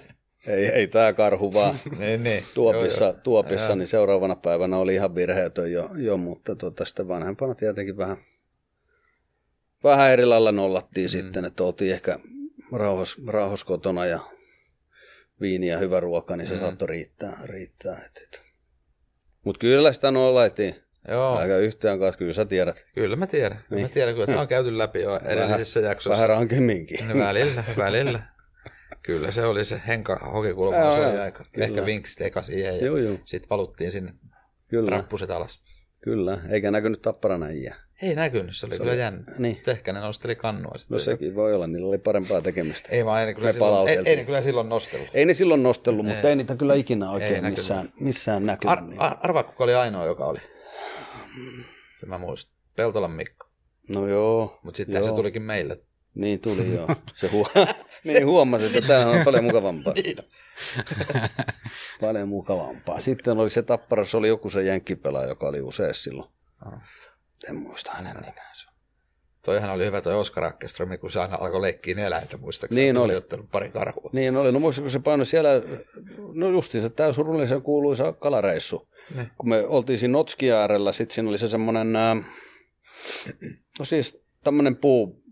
ei, ei tämä karhu vaan Niin, niin. tuopissa, Joo, joo. tuopissa niin seuraavana päivänä oli ihan virheetön jo, jo mutta tota, sitten vanhempana tietenkin vähän, vähän eri lailla nollattiin mm. sitten, että oltiin ehkä rauhas, rauhas kotona ja viini ja hyvä ruoka, niin se mm. saattoi riittää. riittää et, et. Mutta kyllä sitä nollattiin. Joo, Aika yhtään kanssa, kyllä sä tiedät. kyllä mä tiedän. Kyllä Niin. mä tiedän, kyllä tämä on käyty läpi jo edellisissä jaksoissa. Vähän rankemminkin. No, välillä, välillä. Kyllä se oli se Henka hokikulma, se oli aika. kyllä. Ehkä vinksit eka siihen ja sitten valuttiin sinne Kyllä, rappuset alas. kyllä. Eikä näkynyt tapparana iä. Ei näkynyt, se oli Se kyllä oli- jännä. Niin. Mutta Ehkä ne nosteli kannua sitten. No sekin voi olla, niillä oli parempaa tekemistä. Ei vaan, ei ne kyllä, silloin, ei, ei ne kyllä silloin nostellut. Ei ne silloin nostellut, mutta Ei. ei niitä kyllä ikinä Ei oikein näkynyt. missään, missään näkynyt. Ar, niin. ar, arvaa, kuka oli ainoa, joka oli. Se mä muistan. Peltolan Mikko. No joo. Mutta sitten joo. se tulikin meille. Niin tuli joo. Se huo... niin huomasi, että tämä on paljon mukavampaa. Niin. Paljon mukavampaa. Sitten oli se tappara, se oli joku se jenkkipelaaja, joka oli usein silloin. Ah. En muista hänen nimeänsä. Toihan oli hyvä toi Oskar Akkestromi, kun se aina alkoi leikkiä eläintä, muistaakseni. Niin oli. ottanut pari karhua. Niin oli, no muistatko se paino siellä, no justiinsa tämä surullisen kuuluisa kalareissu. Niin. Kun me oltiin siinä Notskin äärellä, sitten siinä oli se semmoinen, ää, no siis tämmöinen puu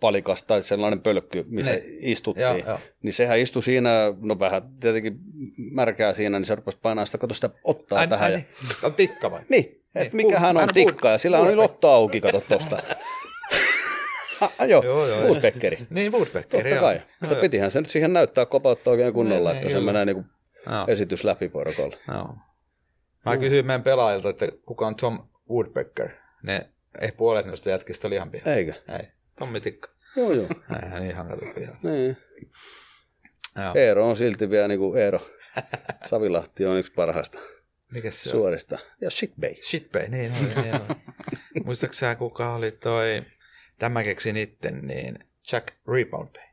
palikas tai sellainen pölkky, missä Niin. istuttiin. Joo, joo. Niin sehän istui siinä, no vähän tietenkin märkää siinä, niin se rupesi painaa sitä, kato sitä ottaa Ai, tähän. ai, ja... niin. On tikka vai? Niin, Niin, mikähän puu- on tikka, ja sillä on puu- lotto auki, kato tosta. Ah, joo, Joo, joo, Woodpeckeri. Niin, Woodpeckeri. Totta kai. Joo. pitihän se nyt siihen näyttää kopauttaa oikein kunnolla, Niin, että niin, se menee niin kuin Joo. esitys läpi porukolla. Joo. Mä kysyin meidän pelaajilta, että kuka on Tom Woodpecker. Ne, ei puolet noista jätkistä oli ihan pihan. Eikö? Ei. Tommi Tikka. Joo, joo. Eihän niin ihan kato pihan. Niin. Joo. Eero on silti vielä niin kuin Eero. Savilahti on yksi parhaista Mikäs se on? suorista. Ja shitbay. Shitbay, niin oli. Niin oli. Muistatko sä, kuka oli toi, tämä keksin itten, niin Jack Rebound Bay.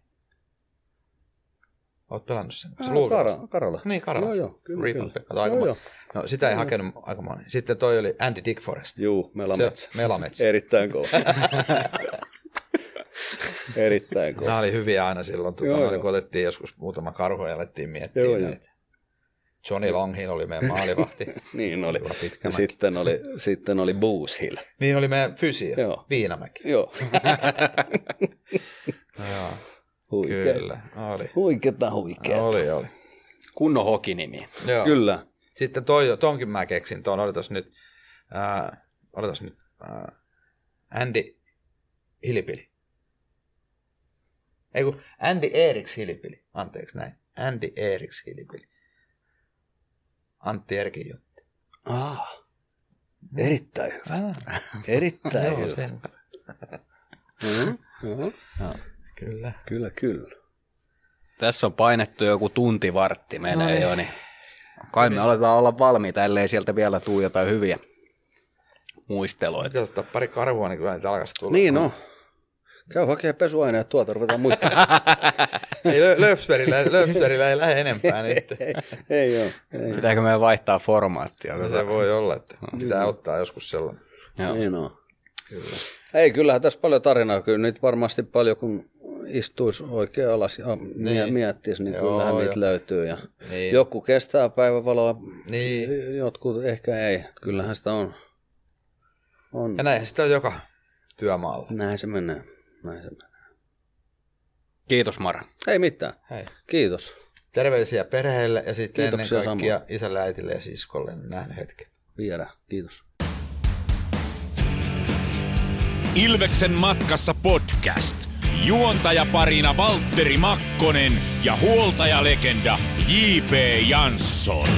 Oot pelannut sen? Se luultavasti. Kara, Karola. Niin, Karola. Joo, joo. Kyllä, Rebound kyllä. Bay. Aika Joo, joo. No, sitä ei hakenut aika moni. Sitten toi oli Andy Dickforest. Juu, melametsä. Se, melametsä. Erittäin kova. Erittäin kova. Nämä oli hyviä aina silloin, tuota, Joo, joo, joo. kun otettiin joskus muutama karhu ja alettiin miettiä Joo, joo, joo. Johnny Longhin oli meidän maalivahti. Niin oli. Pitkä sitten oli, sitten oli Booze Hill. niin oli meidän fysio, Joo. Viinamäki. Joo. Joo, Huikea. kyllä, oli. Huikeeta huikea. Oli, oli. Kunnon hokinimi. Joo. Kyllä. Sitten toi, tonkin mä keksin, tuon odotas nyt, ää, odotas nyt, ää, Andy Hilipili. Ei kun Andy Eriks Hilipili, anteeksi näin. Andy Eriks Hilipili. Antti Erkin juttu. Ah, erittäin hyvä. Ah, Erittäin joo, hyvä. sen. Mm, joo. Kyllä. Kyllä, kyllä. Tässä on painettu joku tunti vartti menee jo, niin kai me aletaan olla valmiita, ellei sieltä vielä tuu jotain hyviä muisteloita. Pitäisi ottaa pari karvua, niin kyllä niitä alkaisi tulla. Niin no. Käy hakemaan pesuaineet tuolta, ruvetaan muistamaan. Ei, Lö- Löfsbergillä, Löfsbergillä ei lähde enempää nyt. ei, ei ole. Ei. Pitääkö meidän vaihtaa formaattia? No, se voi olla, että pitää ottaa joskus sellainen. Joo. Niin on. Kyllä. Ei, kyllähän tässä paljon tarinaa. Kyllä niitä varmasti paljon, kun istuisi oikein alas ja Niin. miettisi, niin Joo, kyllähän niitä joo. löytyy. Ja Niin. Joku kestää päivävaloa, Niin. jotkut ehkä ei. Kyllähän sitä on. on. Ja näin sitä on joka työmaalla. Näin se menee. Näin se menee. Kiitos Mara. Ei mitään. Hei. Kiitos. Terveisiä perheelle ja sitten Kiitoksia ennen kaikkia isälle, äitille ja siskolle. Nähnyt hetken. Viedä. Kiitos. Ilveksen matkassa podcast. Juontajaparina Valtteri Makkonen ja huoltajalegenda J.P. Jansson.